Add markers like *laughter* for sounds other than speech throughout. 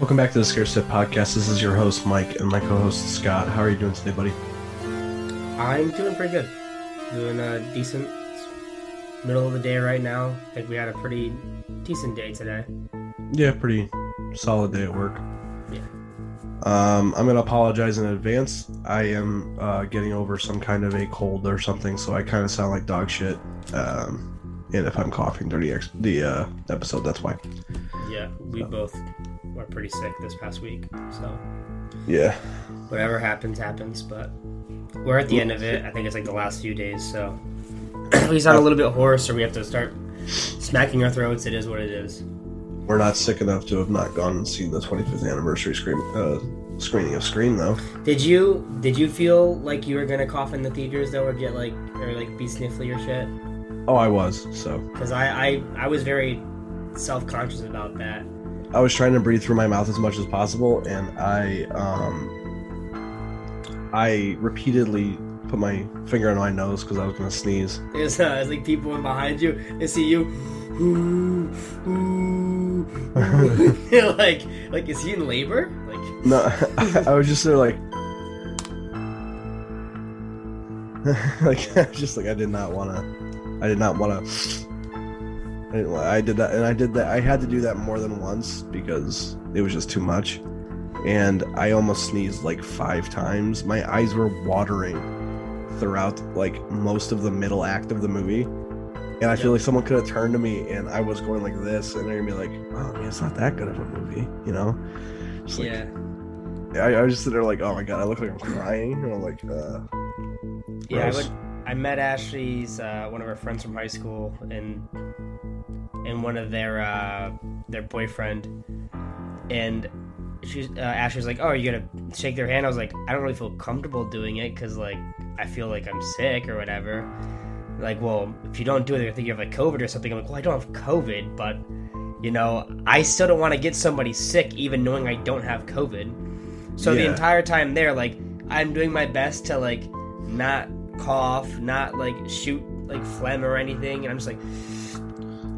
Welcome back to the Scare Set Podcast. This is your host, Mike, and my co host, Scott. How are you doing today, buddy? I'm doing pretty good. Doing a decent middle of the day right now. I think we had a pretty decent day today. Yeah, pretty solid day at work. Yeah. Um, I'm going to apologize in advance. I am uh, getting over some kind of a cold or something, so I kind of sound like dog shit. Um, and if I'm coughing during the, ex- the uh, episode, that's why. Yeah, we both pretty sick this past week. So Yeah. whatever happens, happens. But we're at the end of it. I think it's like the last few days. So *clears throat* we sound a little bit hoarse, or we have to start smacking our throats. It is what it is. We're not sick enough to have not gone and seen the 25th anniversary screen, uh, screening of Scream, though. Did you did you feel like you were gonna cough in the theaters though, or get like or like be sniffly or shit? Oh, I was, so. Because I, I I was very self conscious about that. I was trying to breathe through my mouth as much as possible, and I um, I repeatedly put my finger on my nose because I was gonna sneeze. It's, uh, there's like people in behind you. They see you. Ooh, ooh, ooh. *laughs* like like is he in labor? Like No, *laughs* I was just there like, *laughs* like I just like I did not want to, I did not want I, didn't, wa- I did that, and I did that. I had to do that more than once because it was just too much, and I almost sneezed like five times. My eyes were watering throughout like most of the middle act of the movie. And I feel like someone could have turned to me and I was going like this, and they're gonna be like, "Oh man, it's not that good of a movie," you know? Just like, yeah. I, I was just sitting there like, "Oh my god, I look like I'm crying," and I'm like, uh, Yeah, I, would, I met Ashley's uh, one of her friends from high school and and one of their uh, their boyfriend, and she's uh, Ashley's like, "Oh, are you gonna shake their hand?" I was like, "I don't really feel comfortable doing it because like I feel like I'm sick or whatever." Like, well, if you don't do it, they're thinking you have like COVID or something. I'm like, well, I don't have COVID, but you know, I still don't want to get somebody sick, even knowing I don't have COVID. So the entire time there, like, I'm doing my best to like not cough, not like shoot like phlegm or anything, and I'm just like,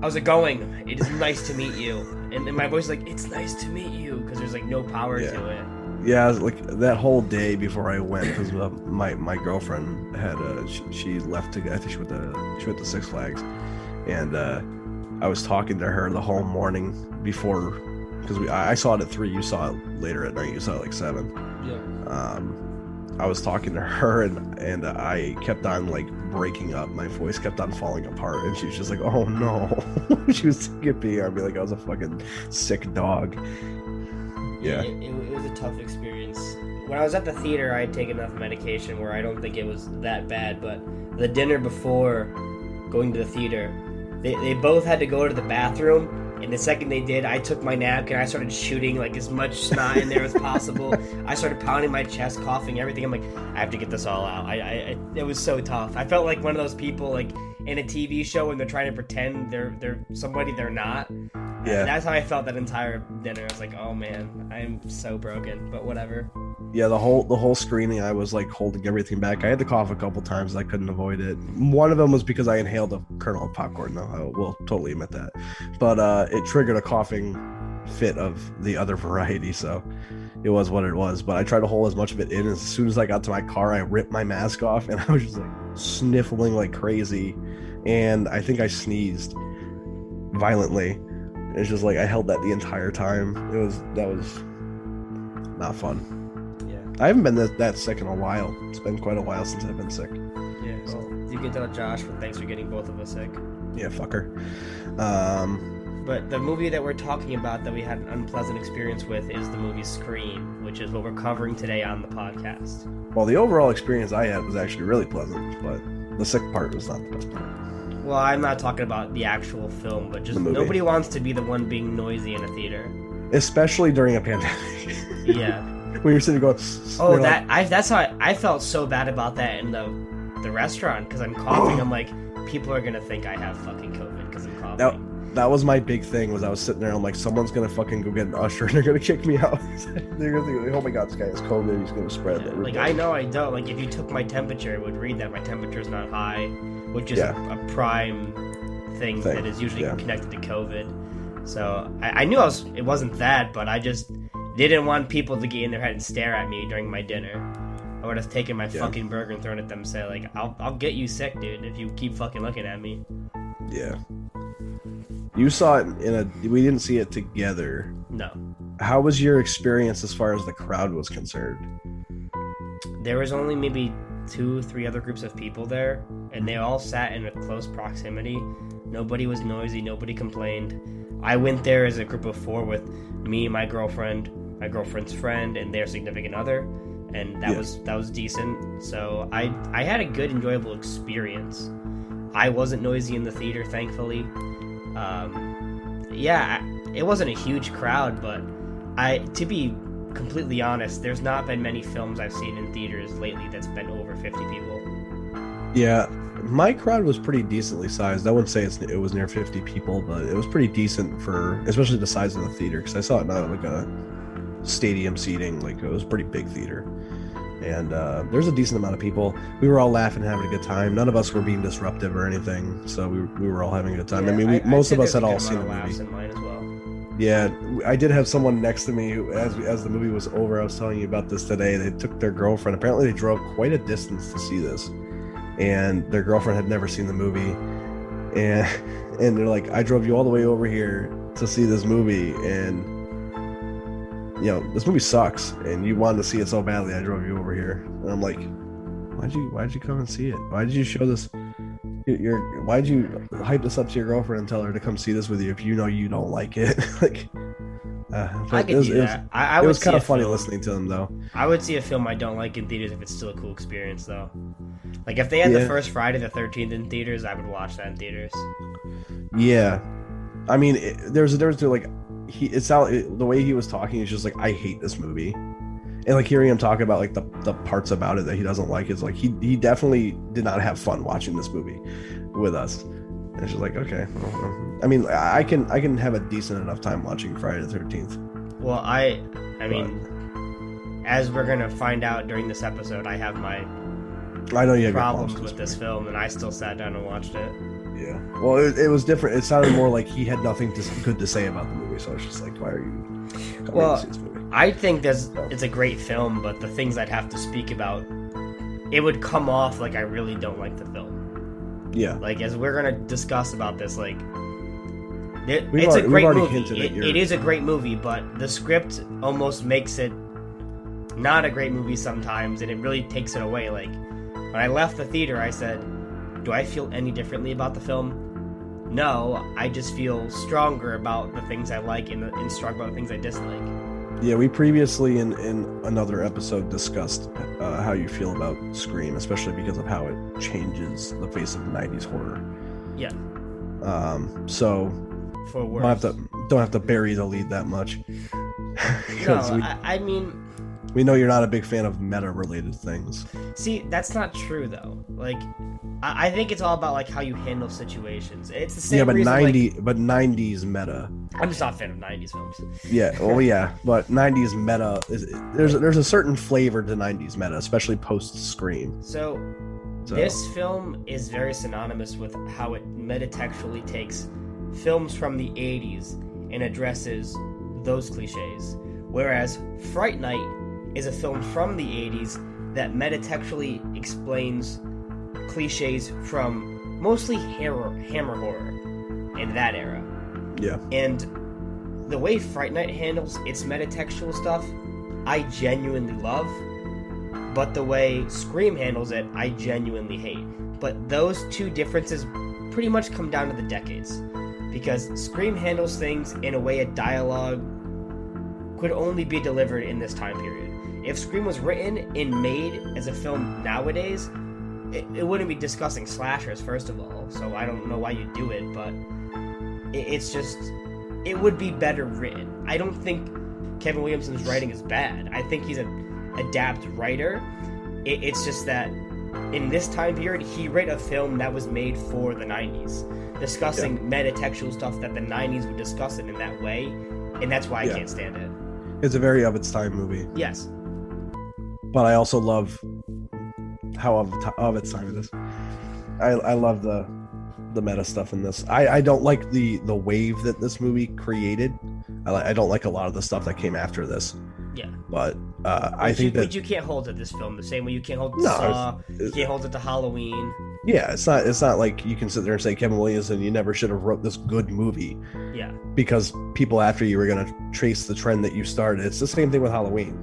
how's it going? It is nice to meet you. And then my voice is like, it's nice to meet you, because there's like no power Yeah. to it. yeah, like that whole day before I went because uh, my my girlfriend had uh, she, she left to I think she went to she went to Six Flags, and uh, I was talking to her the whole morning before because we I, I saw it at three, you saw it later at night, you saw it like seven. Yeah. um, I was talking to her and and I kept on like breaking up. My voice kept on falling apart, and she was just like, "Oh no!" *laughs* she was skipping. I'd be like, I was a fucking sick dog. Yeah, It, it, it was a tough experience. When I was at the theater, I had taken enough medication where I don't think it was that bad. But the dinner before going to the theater, they, they both had to go to the bathroom. And the second they did, I took my napkin. I started shooting like as much snot in there as possible. *laughs* I started pounding my chest, coughing, everything. I'm like, I have to get this all out. I, I, I it was so tough. I felt like one of those people like in a TV show when they're trying to pretend they're they're somebody they're not. yeah, That's how I felt that entire dinner. I was like, oh man, I'm so broken, but whatever. Yeah. The whole the whole screening, I was like holding everything back. I had to cough a couple times. I couldn't avoid it. One of them was because I inhaled a kernel of popcorn. Though I will totally admit that, but uh, it triggered a coughing fit of the other *laughs* variety. So it was what it was. But I tried to hold as much of it in. As soon as I got to my car, I ripped my mask off and *laughs* I was just like sniffling like crazy. And I think I sneezed violently. It's just like I held that the entire time. It was that was not fun. I haven't been that, that sick in a while. It's been quite a while since I've been sick. yeah. Well, you can tell Josh. Thanks for getting both of us sick. Yeah, fucker. Um, But the movie that we're talking about that we had an unpleasant experience with is the movie Scream, which is what we're covering today on the podcast. well, the overall experience I had was actually really pleasant, but the sick part was not the best part. Well, I'm not talking about the actual film, but just nobody wants to be the one being noisy in a theater. Especially during a pandemic. *laughs* Yeah. *laughs* when you're sitting going, Oh, that I that's how I, I felt so bad about that in the the restaurant because I'm coughing. *gasps* I'm like, people are gonna think I have fucking COVID because I'm coughing. Now, that was my big thing. Was I was sitting there, I'm like, someone's gonna fucking go get an usher, and they're gonna kick me out. *laughs* they're gonna think, oh my god, this guy has COVID. He's gonna spread Yeah, that. like I know I don't. Like if you took my temperature, it would read that my temperature is not high, which is Yeah. a, a prime thing, Thing, that is usually yeah. connected to COVID. So I, I knew I was. It wasn't that, but I just Didn't want people to get in their head and stare at me during my dinner. I would have taken my Yeah. fucking burger and thrown it at them and said like, "I'll I'll get you sick, dude, if you keep fucking looking at me." Yeah. You saw it in a. We didn't see it together. No, How was your experience as far as the crowd was concerned? there was only maybe two, three other groups of people there, and they all sat in a close proximity. Nobody was noisy. Nobody complained. I went there as a group of four with me, my girlfriend, my girlfriend's friend, and their significant other, and that Yeah. was that was decent. So I I had a good, enjoyable experience. I wasn't noisy in the theater, thankfully. Um, yeah, it wasn't a huge crowd, but I to be completely honest, there's not been many films I've seen in theaters lately that's been over 50 people. Yeah, my crowd was pretty decently sized. I wouldn't say it's, it was near 50 people, but it was pretty decent for, especially the size of the theater, because I saw it not like a stadium seating, like it was a pretty big theater. And uh, there's a decent amount of people. We were all laughing, having a good time. None of us were being disruptive or anything, so we, we were all having a good time. I mean, we, I'd most say of us had all seen the movie. in mine as well. Yeah, I did have someone next to me as as the movie was over. I was telling you about this today. They took their girlfriend. Apparently, they drove quite a distance to see this, and their girlfriend had never seen the movie, and *laughs* and they're like, "I drove you all the way over here to see this movie, and you know this movie sucks, and you wanted to see it so badly. I drove you over here." And I'm like, "Why'd you Why'd you come and see it? Why did you show this?" Your, why'd you hype this up to your girlfriend and tell her to come see this with you if you know you don't like it? *laughs* like, uh, I could it was, do it was- that. I, I it was kind of funny film- listening to them though. I would see a film I don't like in theaters if it's still a cool experience, though. Like if they had the first Friday the Thirteenth in theaters, I would watch that in theaters. Yeah, I mean, it, there's a difference between like he. It's out the way he was talking. is just like, I hate this movie, and like hearing him talk about like the the parts about it that he doesn't like is like he he definitely did not have fun watching this movie with us. And it's just like okay, I mean, I can I can have a decent enough time watching Friday the Thirteenth. Well, I, I mean, as we're gonna find out during this episode, I have my I know you have problems with this film, and I still sat down and watched it. Yeah. Well, it, it was different. It sounded more like he had nothing to, good to say about the movie. So I was just like, why are you Well, to see this movie? I think this it's a great film, but the things I'd have to speak about, it would come off like I really don't like the film. Yeah. Like as we're gonna discuss about this, like it, it's already- a great movie. It, it is a great movie, but the script almost makes it not a great movie sometimes, and it really takes it away. Like when I left the theater, I said, "Do I feel any differently about the film?" No, I just feel stronger about the things I like and, and stronger about the things I dislike. Yeah. We previously in in another episode discussed uh, how you feel about Scream, especially because of how it changes the face of the '90s horror. Yeah. Um. So For worse. don't have to don't have to bury the lead that much. *laughs* No, we, I, I mean, we know you're not a big fan of meta related things. see, that's not true though. Like, I, I think it's all about like how you handle situations. It's the same yeah, but reason. like- ninety but '90s meta. I'm just not a fan of '90s films. Yeah, *laughs* well, yeah, but '90s meta is there's there's a certain flavor to '90s meta, especially post Scream. So, So, this film is very synonymous with how it metatextually takes films from the '80s and addresses those cliches. Whereas Fright Night is a film from the '80s that metatextually explains cliches from mostly hammer, hammer horror in that era. yeah, And the way Fright Night handles its metatextual stuff, I genuinely love. But the way Scream handles it, I genuinely hate. But those two differences pretty much come down to the decades. Because Scream handles things in a way a dialogue could only be delivered in this time period. If Scream was written and made as a film nowadays, it, it wouldn't be discussing slashers, first of all. So I don't know why you do it, but it, it's just it would be better written. I don't think Kevin Williamson's writing is bad. I think he's an adept writer. It, it's just that in this time period, he wrote a film that was made for the 90s, discussing metatextual stuff that the 90s would discuss it in that way, and that's why I Yeah. can't stand it. it's a very of its time movie, Yes. But I also love how of, of its time it is. I I love the the meta stuff in this. I I don't like the the wave that this movie created. I, I don't like a lot of the stuff that came after this. Yeah. But uh, I think you, that you can't hold to this film the same way you can't hold it to No, Saw, you can't hold it to Halloween. yeah, it's not it's not like you can sit there and say Kevin Williamson, you never should have wrote this good movie Yeah. because people after you were gonna trace the trend that you started. It's the same thing with Halloween.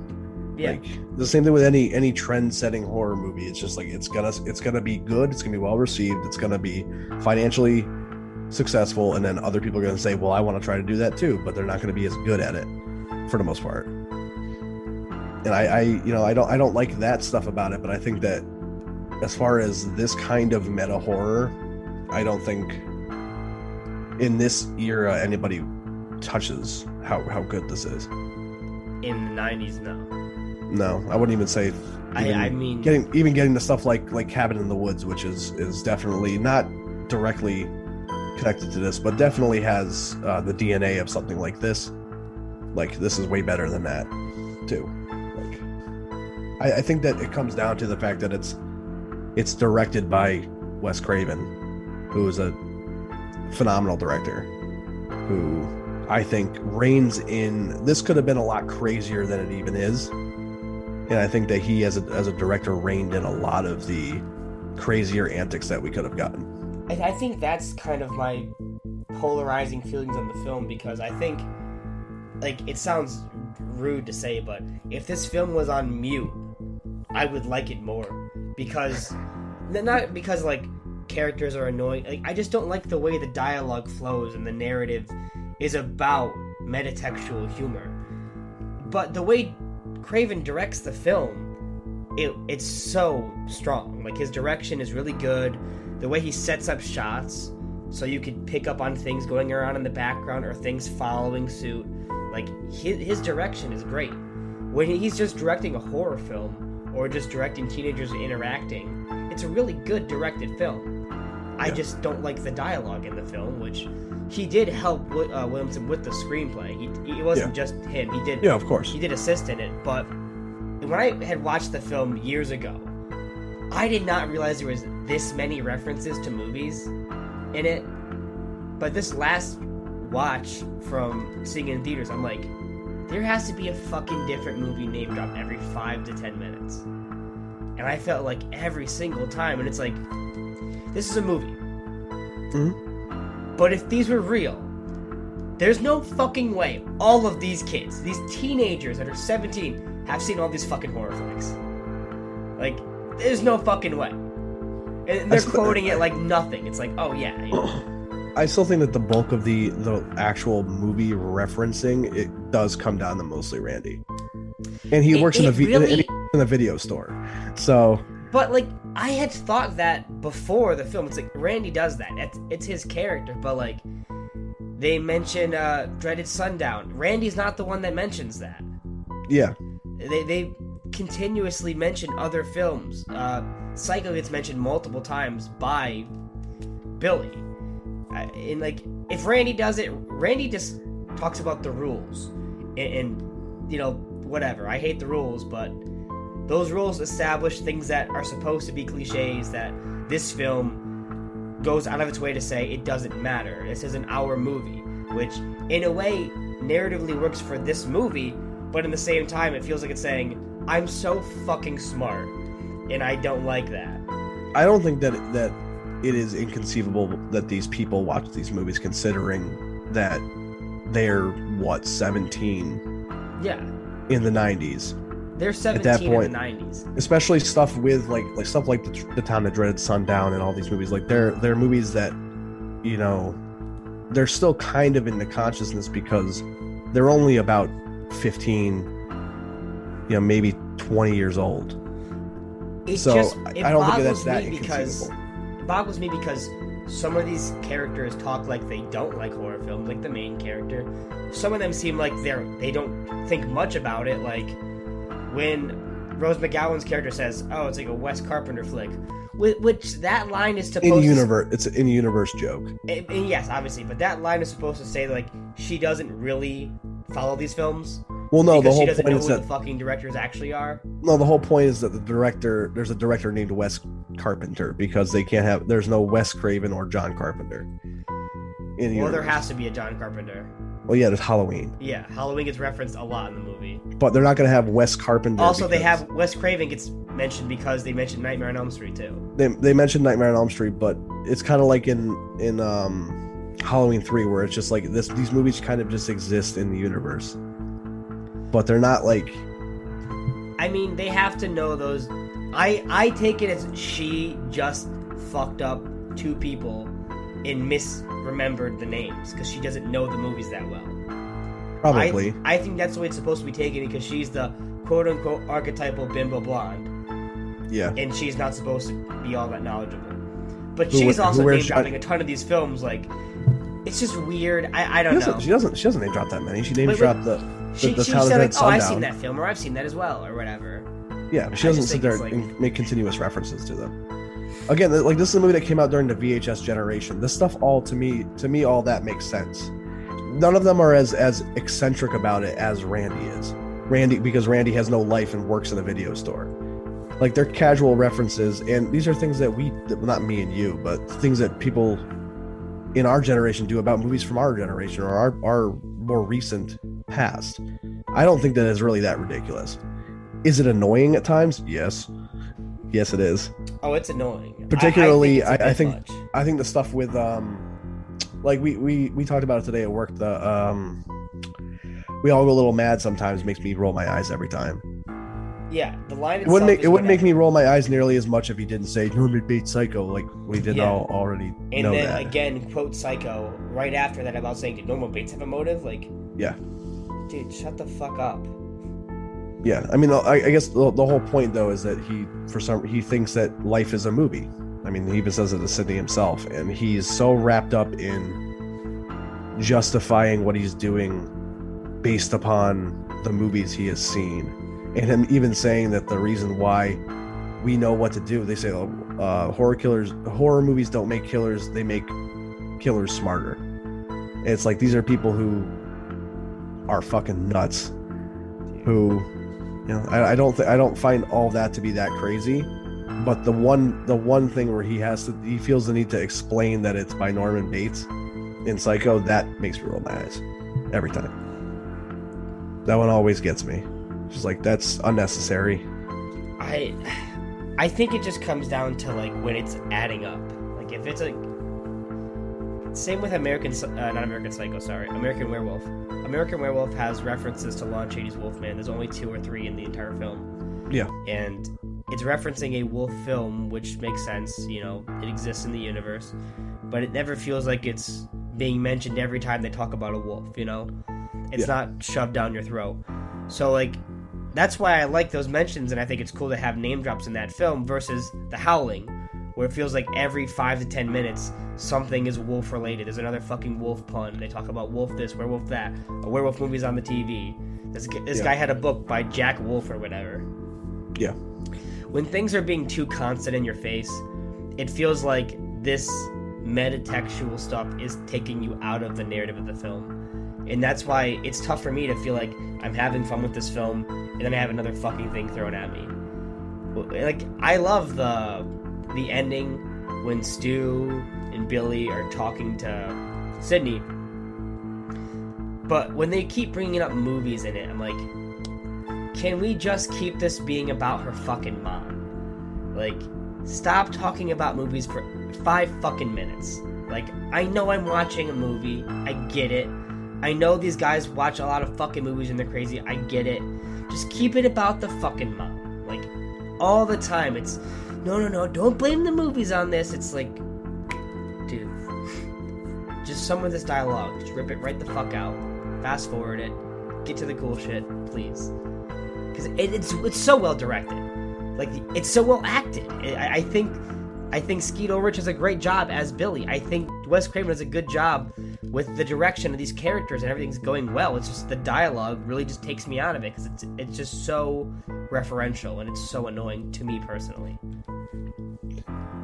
Yeah. Like the same thing with any any trend setting horror movie. It's just like it's gonna it's gonna be good. It's gonna be well received. It's gonna be financially successful, and then other people are gonna say, "Well, I want to try to do that too," but they're not gonna be as good at it for the most part. And I, I you know I don't I don't like that stuff about it, but I think that as far as this kind of meta horror, I don't think in this era anybody touches how how good this is. In the nineties, no. No, I wouldn't even say. I, I mean, getting even getting to stuff like like Cabin in the Woods, which is is definitely not directly connected to this, but definitely has uh, the DNA of something like this. Like this is way better than that, too. Like, I, I think that it comes down to the fact that it's it's directed by Wes Craven, who is a phenomenal director, who I think reigns in. This could have been a lot crazier than it even is and I think that he, as a as a director, reined in a lot of the crazier antics that we could have gotten. I, I think that's kind of my polarizing feelings on the film because I think, like, it sounds rude to say, but if this film was on mute, I would like it more because not because like characters are annoying. Like, I just don't like the way the dialogue flows and the narrative is about metatextual humor. But the way Craven directs the film, it it's so strong. Like his direction is really good. The way he sets up shots, so you could pick up on things going around in the background or things following suit. Like his his direction is great. When he's just directing a horror film or just directing teenagers interacting, it's a really good directed film. I Yeah. just don't like the dialogue in the film, which he did help uh, Williamson with the screenplay. He, it wasn't just him; he did Yeah, of course. he did assist in it, but when I had watched the film years ago, I did not realize there was this many references to movies in it. But this last watch from seeing it in theaters, I'm like, there has to be a fucking different movie name drop every five to ten minutes. And I felt like every single time, and it's like, this is a movie. But if these were real, there's no fucking way all of these kids, these teenagers that are 17, have seen all these fucking horror flicks. Like, there's no fucking way. And they're st- quoting it like nothing. It's like, oh yeah. you *clears throat* know. I still think that the bulk of the the actual movie referencing it does come down to mostly Randy, and he It- works in vi- really- in, a video store. So But like, I had thought that before the film. It's like Randy does that. It's, it's his character. But like, they mention uh, Dreaded Sundown. Randy's not the one that mentions that. yeah, They they continuously mention other films. Uh, Psycho gets mentioned multiple times by Billy. Uh, and like, if Randy does it, Randy just talks about the rules, and, and you know whatever. I hate the rules, but those rules establish things that are supposed to be cliches that this film goes out of its way to say it doesn't matter. This is an hour movie, which in a way narratively works for this movie, but in the same time it feels like it's saying I'm so fucking smart and I don't like that. I don't think that that it is inconceivable that these people watch these movies considering that they're what 17 Yeah. in the 90s They're that 17 point- in the 90s. especially stuff with like like stuff like the, the town of dreaded sundown and all these movies like they're they're movies that you know they're still kind of in the consciousness because they're only about 15 you know maybe 20 years old It so just I- it I don't think that's that because it boggles me because some of these characters talk like they don't like horror films, like the main character. Some of them seem like they're they don't think much about it. Like when Rose McGowan's character says, "Oh, it's like a Wes Carpenter flick," Wh- which that line is supposed in to universe it's an in universe joke yes, obviously, but that line is supposed to say like she doesn't really follow these films well no the whole doesn't point know is who that the fucking directors actually are. no the whole point is that the director there's a director named wes carpenter because they can't have there's no wes craven or john carpenter in Well, there has to be a John Carpenter. Well, yeah, there's Halloween, Yeah, Halloween gets referenced a lot in the movie. but they're not gonna have Wes Carpenter. Also, they have Wes Craven gets mentioned because they mentioned Nightmare on Elm Street too. they they mentioned Nightmare on Elm Street, but it's kind of like in in um Halloween three, where it's just like this. These movies kind of just exist in the universe, but they're not like I mean, they have to know those. I I take it as she just fucked up two people in and misremembered the names because she doesn't know the movies that well. probably. I, I think that's the way it's supposed to be taken because she's the quote unquote archetypal bimbo blonde, yeah, and she's not supposed to be all that knowledgeable. But Who- she's also name dropping a ton of these films. Like, it's just weird. I, I don't doesn't, know. she doesn't. She doesn't name drop that many. She name dropped the She, the she said like, "Oh, I've seen that film, or I've seen that as well, or whatever." Yeah, but she doesn't sit there like- and make continuous references to them. Again, like this is a movie that came out during the VHS generation. This stuff all to me, to me, all that makes sense. None of them are as as eccentric about it as Randy is. Randy because Randy has no life and works in a video store. Like they're casual references, and these are things that we, that- not me and you, but things that people in our generation do about movies from our generation or our our more recent past. I don't think that is really that ridiculous. Is it annoying at times? Yes. Yes, it is. Oh, it's annoying. Particularly, I, think, it's a I- I think- I think the stuff with um like we we we talked about it today at work the um we all go a little mad sometimes makes me roll my eyes every time. Yeah, the line. It wouldn't make it wouldn't make me roll my eyes nearly as much if he didn't say Norman Bates Psycho like we did Yeah. all already And know then that. again, quote Psycho right after that about saying, "Did Norman Bates have a motive?" Like, Yeah. dude, shut the fuck up. Yeah, I mean, I, I guess the, the whole point though is that he, for some, he thinks that life is a movie. I mean, he even says it to Sidney himself, and he's so wrapped up in justifying what he's doing based upon the movies he has seen, and him even saying that the reason why we know what to do. They say oh, uh, horror killers, horror movies don't make killers; they make killers smarter. And it's like these are people who are fucking nuts, who you know, I, I don't th- I don't find all that to be that crazy, but the one the one thing where he has to he feels the need to explain that it's by Norman Bates in Psycho that makes me roll my eyes every time. That one always gets me. Just like that's unnecessary. I, I think it just comes down to like when it's adding up. Like if it's a, same with American, uh, not American Psycho, sorry, American Werewolf. American Werewolf has references to Lon Chaney's Wolfman. There's only two or three in the entire film. Yeah. And it's referencing a wolf film, which makes sense. You know, it exists in the universe, but it never feels like it's being mentioned every time they talk about a wolf. You know, it's Yeah. not shoved down your throat. So like, that's why I like those mentions, and I think it's cool to have name drops in that film versus The Howling, where it feels like every five to ten minutes something is wolf related. There's another fucking wolf pun. They talk about wolf this, werewolf that, a werewolf movies on the TV. This, this Yeah. guy had a book by Jack Wolf or whatever. Yeah. When things are being too constant in your face, it feels like this metatextual stuff is taking you out of the narrative of the film. And that's why it's tough for me to feel like I'm having fun with this film and then I have another fucking thing thrown at me. Like I love the the ending when Stu and Billy are talking to Sidney. But when they keep bringing up movies in it, I'm like, can we just keep this being about her fucking mom? Like, stop talking about movies for five fucking minutes. Like, I know I'm watching a movie. I get it. I know these guys watch a lot of fucking movies and they're crazy. I get it. Just keep it about the fucking mom. Like, all the time. It's, no, no, no, don't blame the movies on this. It's like, dude, just some of this dialogue. Just rip it right the fuck out. Fast forward it. Get to the cool shit, please. Because it, it's it's so well directed. Like it's so well acted. I, I think I think Skeet Ulrich does a great job as Billy. I think Wes Craven does a good job with the direction of these characters and everything's going well. It's just the dialogue really just takes me out of it because it's it's just so referential and it's so annoying to me personally.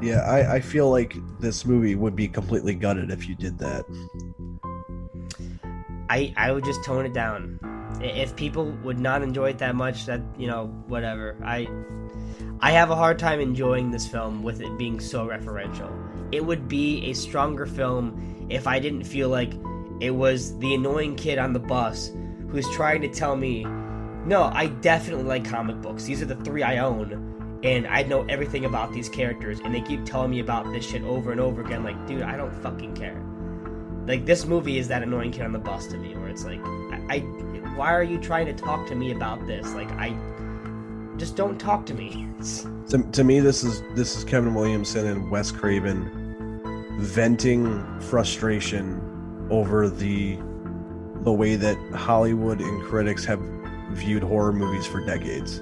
Yeah, I, I feel like this movie would be completely gutted if you did that. I I would just tone it down. If people would not enjoy it that much, that you know, whatever. I I have a hard time enjoying this film with it being so referential. It would be a stronger film if I didn't feel like It was the annoying kid on the bus who's trying to tell me, no, I definitely like comic books. These are the three I own, and I know everything about these characters, and they keep telling me about this shit over and over again. Like, dude, I don't fucking care. Like, this movie is that annoying kid on the bus to me, where it's like, I, I why are you trying to talk to me about this? Like, I just don't talk to me. To, to me, this is this is Kevin Williamson and Wes Craven venting frustration over the the way that Hollywood and critics have viewed horror movies for decades.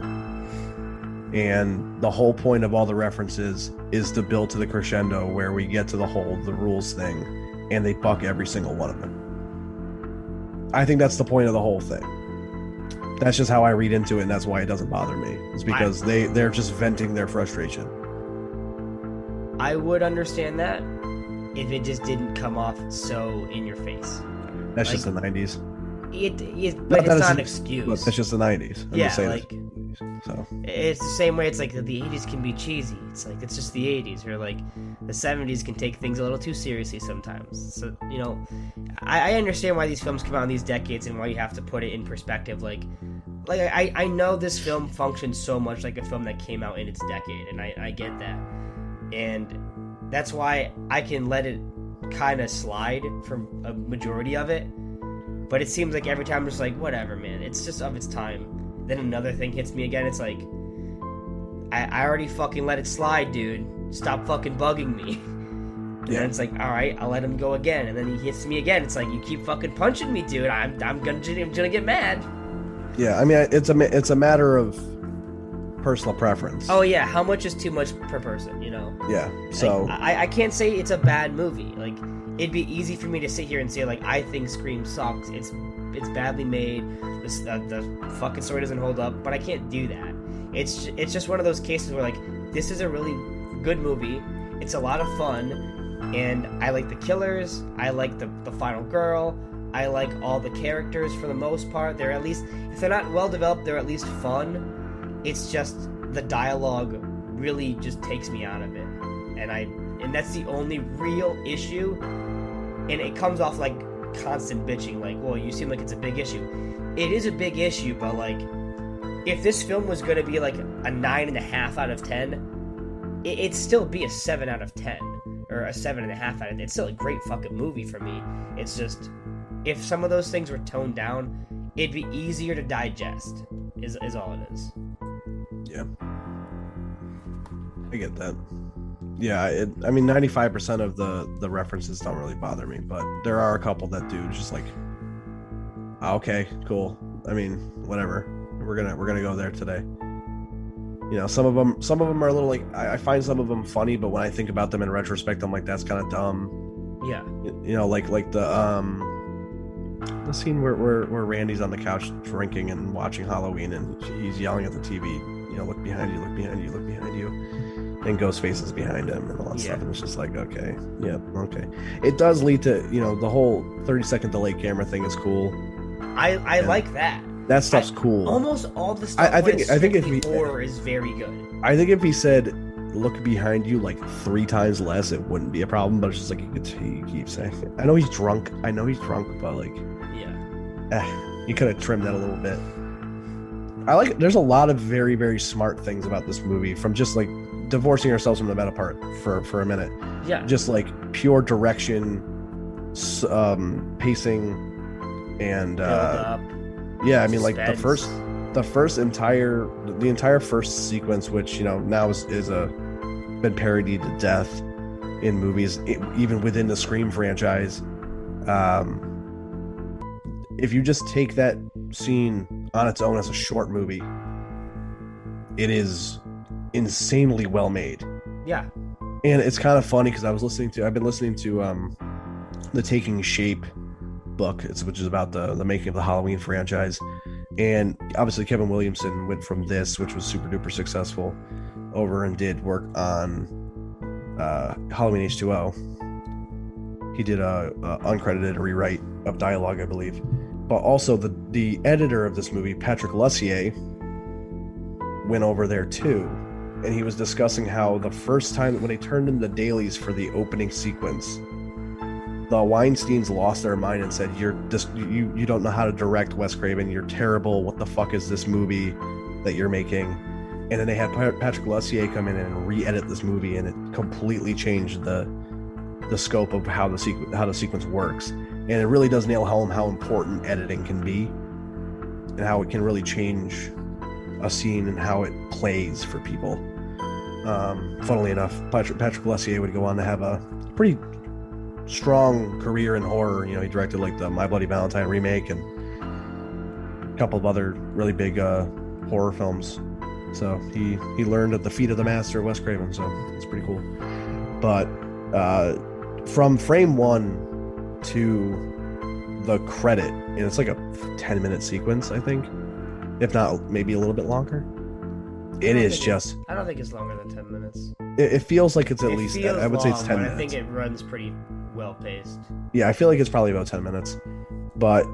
And the whole point of all the references is to build to the crescendo where we get to the whole the rules thing and they buck every single one of them. I think that's the point of the whole thing. That's just how I read into it and that's why it doesn't bother me. It's because I, they they're just venting their frustration. I would understand that if it just didn't come off so in your face. That's like, just the '90s. It, it but not it's not an excuse. But that's just the '90s. I'm yeah, like so it's the same way. It's like the '80s can be cheesy. It's like it's just the '80s, or like the '70s can take things a little too seriously sometimes. So you know, I, I understand why these films come out in these decades and why you have to put it in perspective. Like, like I, I know this film functions so much like a film that came out in its decade, and I, I get that, and that's why I can let it kind of slide for a majority of it. But it seems like every time I'm just like, whatever, man. It's just of its time. Then another thing hits me again. It's like, I, I already fucking let it slide, dude. Stop fucking bugging me. *laughs* And yeah. then it's like, all right, I'll let him go again. And then he hits me again. It's like, you keep fucking punching me, dude. I'm, I'm gonna, I'm gonna get mad. Yeah, I mean, it's a, it's a matter of personal preference. Oh yeah, how much is too much per person? You know. Yeah. So like, I, I can't say it's a bad movie. Like it'd be easy for me to sit here and say like I think Scream sucks. It's it's badly made. Uh, the fucking story doesn't hold up. But I can't do that. It's it's just one of those cases where like this is a really good movie. It's a lot of fun, and I like the killers. I like the the final girl. I like all the characters for the most part. They're at least if they're not well developed, they're at least fun it's just the dialogue really just takes me out of it. And I and that's the only real issue. And it comes off like constant bitching, like, well, you seem like it's a big issue. It is a big issue, but like if this film was gonna be like a nine and a half out of ten, it'd still be a seven out of ten. Or a seven and a half out of. It's still a great fucking movie for me. It's just if some of those things were toned down, it'd be easier to digest, is, is all it is. Yeah. I get that. Yeah, it, I mean, ninety-five percent of the the references don't really bother me, but there are a couple that do. Just like, ah, okay, cool. I mean, whatever. We're gonna we're gonna go there today. You know, some of them some of them are a little like I, I find some of them funny, but when I think about them in retrospect, I'm like, that's kind of dumb. Yeah. You know, like like the um the scene where, where where Randy's on the couch drinking and watching Halloween, and he's yelling at the TV you know, look behind you, look behind you, look behind you. And Ghostface is behind him and all that yeah. stuff. And it's just like, okay, yeah, okay. It does lead to, you know, the whole 30 second delay camera thing is cool. I I and like that. That stuff's I, cool. Almost all the stuff I, I think I think if he, horror is very good. I think if he said look behind you like three times less, it wouldn't be a problem. But it's just like he, could, he keeps saying. I know he's drunk. I know he's drunk, but like, yeah, eh, he could have trimmed that a little bit. I like. There's a lot of very very smart things about this movie. From just like divorcing ourselves from the meta part for for a minute. Yeah. Just like pure direction, um, pacing, and uh, yeah. I mean, like the first the first entire the entire first sequence, which you know now is is a been parodied to death in movies, even within the Scream franchise. Um, if you just take that scene on its own as a short movie, it is insanely well made. Yeah. And it's kind of funny because I was listening to I've been listening to um the Taking Shape book, it's, which is about the the making of the Halloween franchise. And obviously Kevin Williamson went from this, which was super duper successful, over and did work on uh, Halloween H2O. He did a, a uncredited rewrite of dialogue, I believe but also the the editor of this movie, Patrick Lussier, went over there too, and he was discussing how the first time when they turned in the dailies for the opening sequence, the Weinsteins lost their mind and said, "You're just you you don't know how to direct Wes Craven. You're terrible. What the fuck is this movie that you're making?" And then they had Patrick Lussier come in and re-edit this movie, and it completely changed the the scope of how the sequ- how the sequence works. And it really does nail home how important editing can be, and how it can really change a scene and how it plays for people. Um, funnily enough, Patrick, Patrick would go on to have a pretty strong career in horror. You know, he directed like the My Bloody Valentine remake and a couple of other really big uh, horror films. So he he learned at the feet of the master Wes Craven. So it's pretty cool. But uh, from frame one to the credit, and it's like a ten minute sequence, I think, if not maybe a little bit longer. It I don't is think just. I don't think it's longer than ten minutes. It, it feels like it's at It least. feels I would say it's ten but minutes. I think it runs pretty well paced. yeah i feel like it's probably about 10 minutes but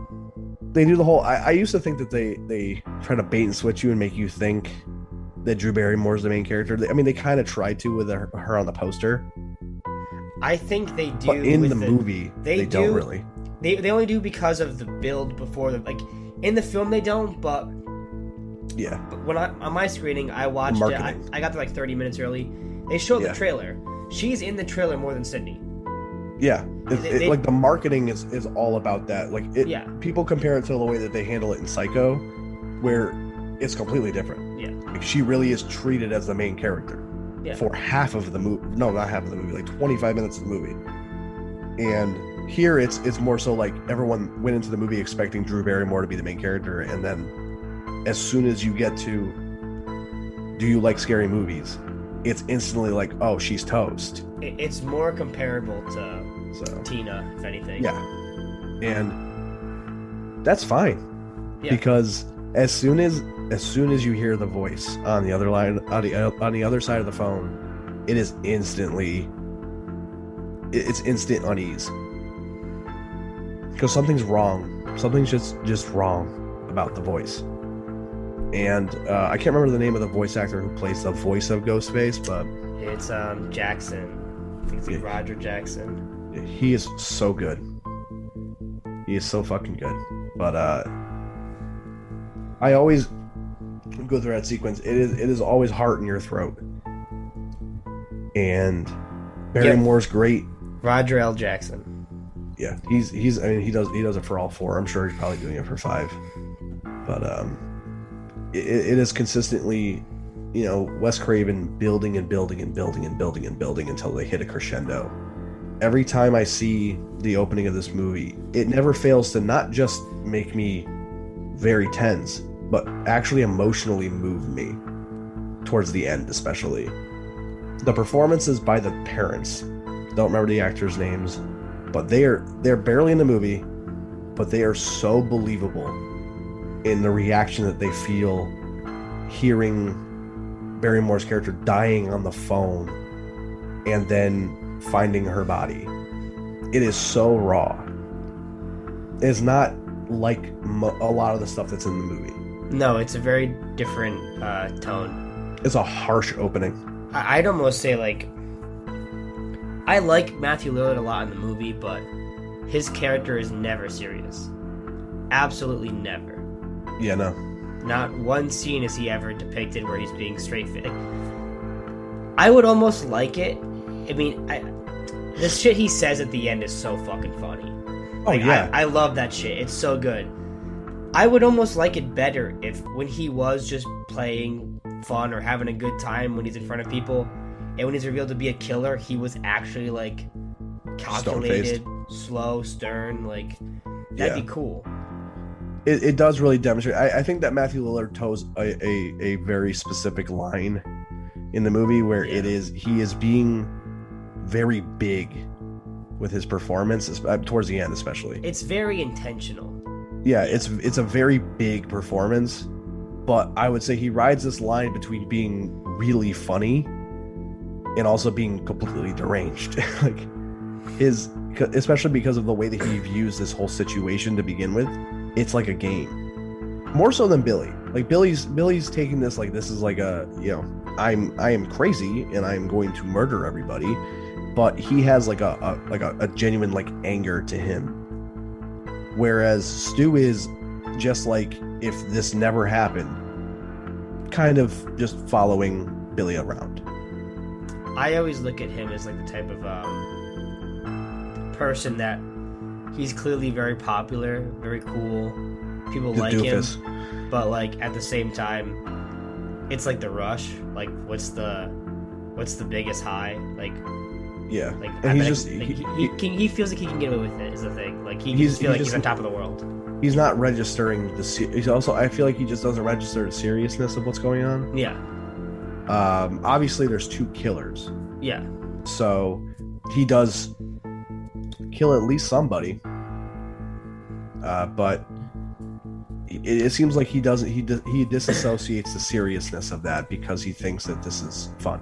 they do the whole I, I used to think that they they try to bait and switch you and make you think that drew barrymore is the main character They- i mean they kind of tried to with her, her on the poster I think they do. but in with the, movie they they, don't really They they only do because of the build before the like in the film they don't, but yeah when I on my screening I watched it. I, Marketing. I got there like thirty minutes early. They showed Yeah. the trailer. She's in the trailer more than Sidney. yeah It- They- it- they- like the marketing is is all about that like it Yeah. people compare it to the way that they handle it in psycho where it's completely different Yeah. like she really is treated as the main character Yeah. for half of the movie no not half of the movie like 25 minutes of the movie and here it's it's more so like everyone went into the movie expecting drew barrymore to be the main character and then as soon as you get to do you like scary movies? It's instantly like oh she's toast. It's more comparable to so Tina, if anything. yeah. And that's fine. Yeah. because as soon as as soon as you hear the voice on the other line on the on the other side of the phone it is instantly it's instant unease. Because something's wrong. Something's just just wrong about the voice and uh, i can't remember the name of the voice actor who plays the voice of ghostface but It's um Jackson. I think it's like Yeah. Roger Jackson. he is so good he is so fucking good but uh i always go through that sequence it is it is always heart in your throat and barrymore's great Roger L. Jackson. yeah he's he's i mean he does he does it for all four i'm sure he's probably doing it for five but um it, it is consistently you know wes craven building and building and building and building and building until they hit a crescendo. Every time i see the opening of this movie it never fails to not just make me very tense but actually emotionally move me towards the end especially. The performances by the parents don't remember the actors names but they are they're barely in the movie but they are so believable in the reaction that they feel hearing barrymore's character dying on the phone and then finding her body it is so raw it's not like mo- a lot of the stuff that's in the movie No, it's a very different uh, tone. it's a harsh opening I- I'd almost say like I like Matthew Lillard a lot in the movie, but his character is never serious. Absolutely never. Yeah no Not one scene is he ever depicted where he's being straight faced. I would almost like it. I mean, I, the shit he says at the end is so fucking funny. oh Like, yeah I, I love that shit. It's so good. I would almost like it better if when he was just playing fun or having a good time when he's in front of people, and when he's revealed to be a killer, he was actually like calculated, slow, stern. Like that'd Yeah. be cool. It, it does really demonstrate. I, I think that Matthew Lillard toes a, a, a very specific line in the movie where it Yeah. is he is being very big with his performance uh, towards the end, especially. It's very intentional. Yeah, it's it's a very big performance, but I would say he rides this line between being really funny and also being completely deranged. *laughs* like his especially because of the way that he views this whole situation to begin with, it's like a game. More so than Billy. Like Billy's Billy's taking this like this is like a, you know, I'm I am crazy and I'm going to murder everybody. but he has like a, a like a, a genuine like anger to him. Whereas Stu is just like if this never happened, kind of just following Billy around. I always look at him as like the type of um, person that he's clearly very popular, very cool. People like doofus. him, but like at the same time, it's like the rush. Like, what's the what's the biggest high? Like, Yeah. like, And I he's just- like, he- he, he, can, he feels like he can get away with it. Is the thing. Like he He's- just feel he's like just- he's on top of the world. He's not registering the. He's also. I feel like he just doesn't register the seriousness of what's going on. Yeah, Um, obviously, there's two killers, yeah. so he does kill at least somebody. Uh, but it, it seems like he doesn't. He dis- he disassociates the seriousness of that because he thinks that this is fun.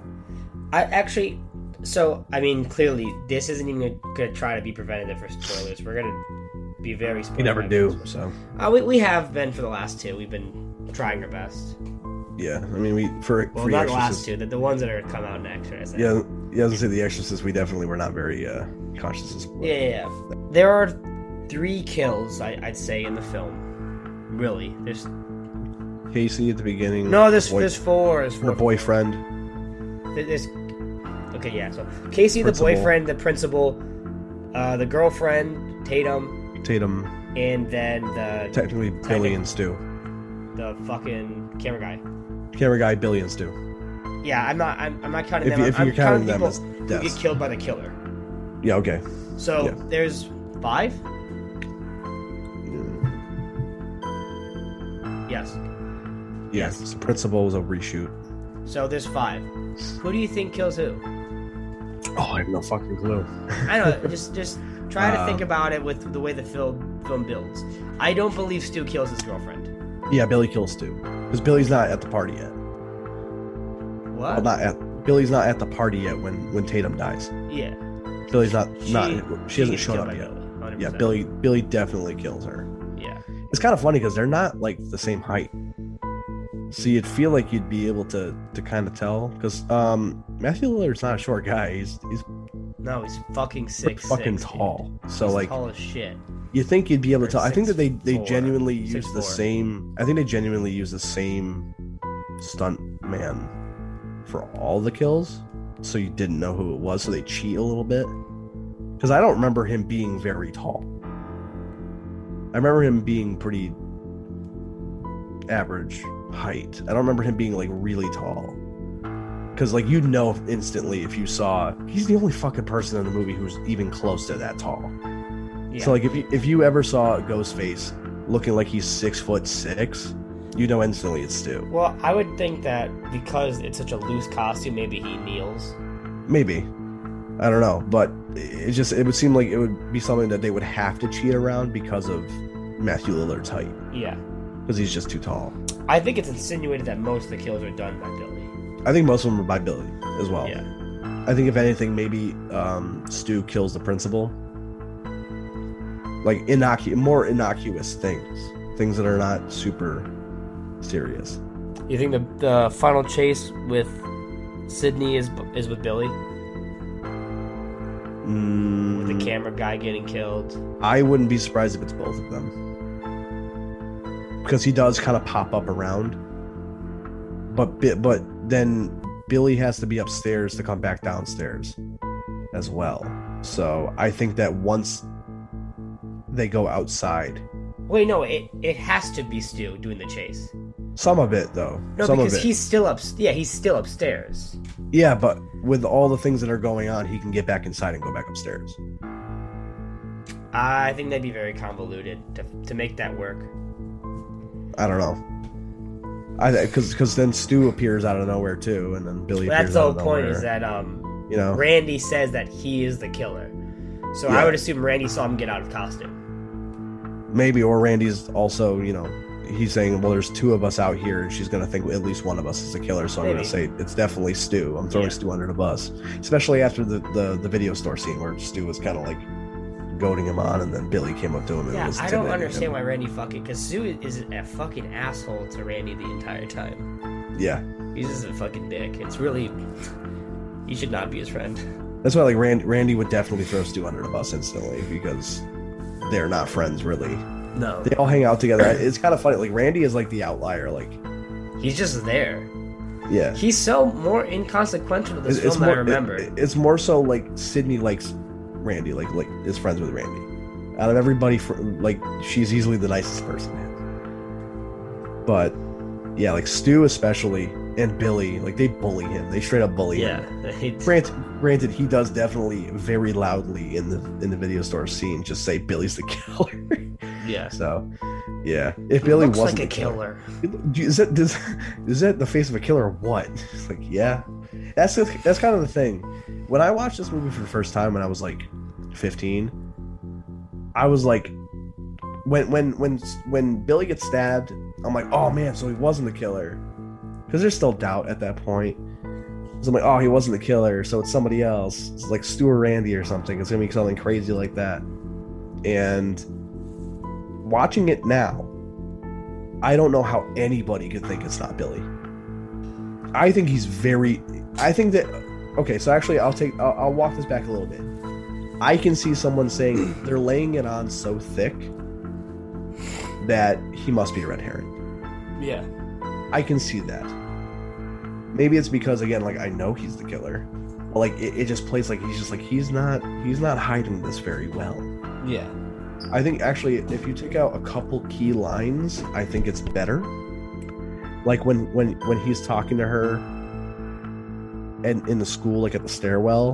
I actually, so I mean, clearly, this isn't even gonna try to be preventative for spoilers. We're gonna be very. We never do. So Uh, we, we have been for the last two. We've been trying our best. yeah, I mean, we for Well, for not the last two. The, the ones that are come out next. Say? Yeah, yeah. I was gonna say the Exorcist. We definitely were not very uh, conscious of spoilers. Yeah, yeah, yeah. There are three kills. I, I'd say in the film. Really, there's Casey at the beginning. no. There's boy- there's four. There's her four. boyfriend. There's okay. Yeah. So Casey, the boyfriend, the principal, uh, the girlfriend, Tatum, Tatum, and then the technically Billy and Stu. the fucking camera guy. Camera guy, Billy and Stu. Yeah, I'm not. I'm, I'm not counting If, them. you, I'm, if you're I'm counting counting them people as who get killed by the killer. Yeah, okay. So Yeah. there's five. Yes. Yes. Yes. The principal was a reshoot. So there's five. Who do you think kills who? Oh, I have no fucking clue. I don't know. just just try to think Um, about it with the way the film film builds. I don't believe Stu kills his girlfriend. Yeah, Billy kills Stu. Because Billy's not at the party yet. What? Well, not at Billy's not at the party yet when when Tatum dies. yeah. Billy's not She- not she hasn't shown up yet. 100%. Yeah, Billy Billy definitely kills her. Yeah. It's kind of funny because they're not like the same height. So you'd feel like you'd be able to to kind of tell because um Matthew Lillard's not a short guy. He's he's No, he's fucking six. fucking six, dude. tall. So He's like tall as shit. you think you'd be able Or to tell. I think that they they 6'4", genuinely use the 6'4". same. I think they genuinely use the same stunt man for all the kills, so you didn't know who it was. So they cheat a little bit because I don't remember him being very tall. I remember him being pretty average height. I don't remember him being like really tall. Cause like you'd know instantly if you saw he's the only fucking person in the movie who's even close to that tall. Yeah. So like if you if you ever saw Ghostface looking like he's six foot six, you know instantly it's Stu. well, I would think that because it's such a loose costume, maybe he kneels. Maybe. I don't know, but it just it would seem like it would be something that they would have to cheat around because of Matthew Lillard's height Yeah. because he's just too tall. I think it's insinuated that most of the kills are done by Billy. I think most of them are by Billy as well. Yeah. I think if anything, maybe um, Stu kills the principal. Like innocu- more innocuous things, things that are not super serious. You think the the final chase with Sidney is is with Billy, Mm, with the camera guy getting killed? I wouldn't be surprised if it's both of them. Because he does kind of pop up around. But but then Billy has to be upstairs to come back downstairs as well. So I think that once they go outside, Wait, no, it it has to be Stu doing the chase. some of it though, No, some because of it. he's still up. Yeah, he's still upstairs. Yeah, but with all the things that are going on, he can get back inside and go back upstairs. I think that'd be very convoluted to to make that work. I don't know. I because because then Stu appears out of nowhere too, and then Billy. But that's the whole point. nowhere, Is that um, you know? Randy says that he is the killer. So Yeah. I would assume Randy saw him get out of costume. Maybe or randy's also you know he's saying well there's two of us out here and she's gonna think at least one of us is a killer so i'm gonna say it's definitely stu i'm throwing Yeah. stu under the bus especially after the the, the video store scene where stu was kind of like goading him on and then billy came up to him and Yeah, was I don't understand him. why Randy fucking because Stu is a fucking asshole to Randy the entire time. yeah He's just a fucking dick. It's really he should not be his friend. That's why like Rand, Randy would definitely throw Stu under the bus instantly because they're not friends really. No, They all hang out together. It's kind of funny. Like Randy is like the outlier. Like he's just there. yeah, He's so more inconsequential to this It's- film than I more. remember. it- it's more so like Sidney likes Randy. Like like is friends with Randy. Out of everybody, fr- like she's easily the nicest person. But yeah, like Stu especially and Billy, like they bully him. They straight up bully him. yeah, He- *laughs* Granted, granted, he does definitely very loudly in the in the video store scene just say Billy's the *laughs* killer. yeah. so, yeah, if He Billy wasn't like a the killer, killer. is that does, *laughs* is that the face of a killer or what? It's like, yeah, that's the, that's kind of the thing. When I watched this movie for the first time when I was like 15, I was like, when when when when Billy gets stabbed, I'm like, oh man, so he wasn't the killer, because there's still doubt at that point. So I'm like, oh, he wasn't the killer, so it's somebody else. It's like Stu or Randy or something. It's gonna be something crazy like that. And watching it now, I don't know how anybody could think it's not Billy. I think he's very. I think that. Okay, so actually, I'll take. I'll, I'll walk this back a little bit. I can see someone saying *clears throat* they're laying it on so thick that he must be a red herring. Yeah. I can see that. Maybe it's because again, like I know he's the killer. But like it, it just plays like he's just like he's not he's not hiding this very well. Yeah. I think actually, if you take out a couple key lines, I think it's better. Like when when when he's talking to her, and in the school, like at the stairwell,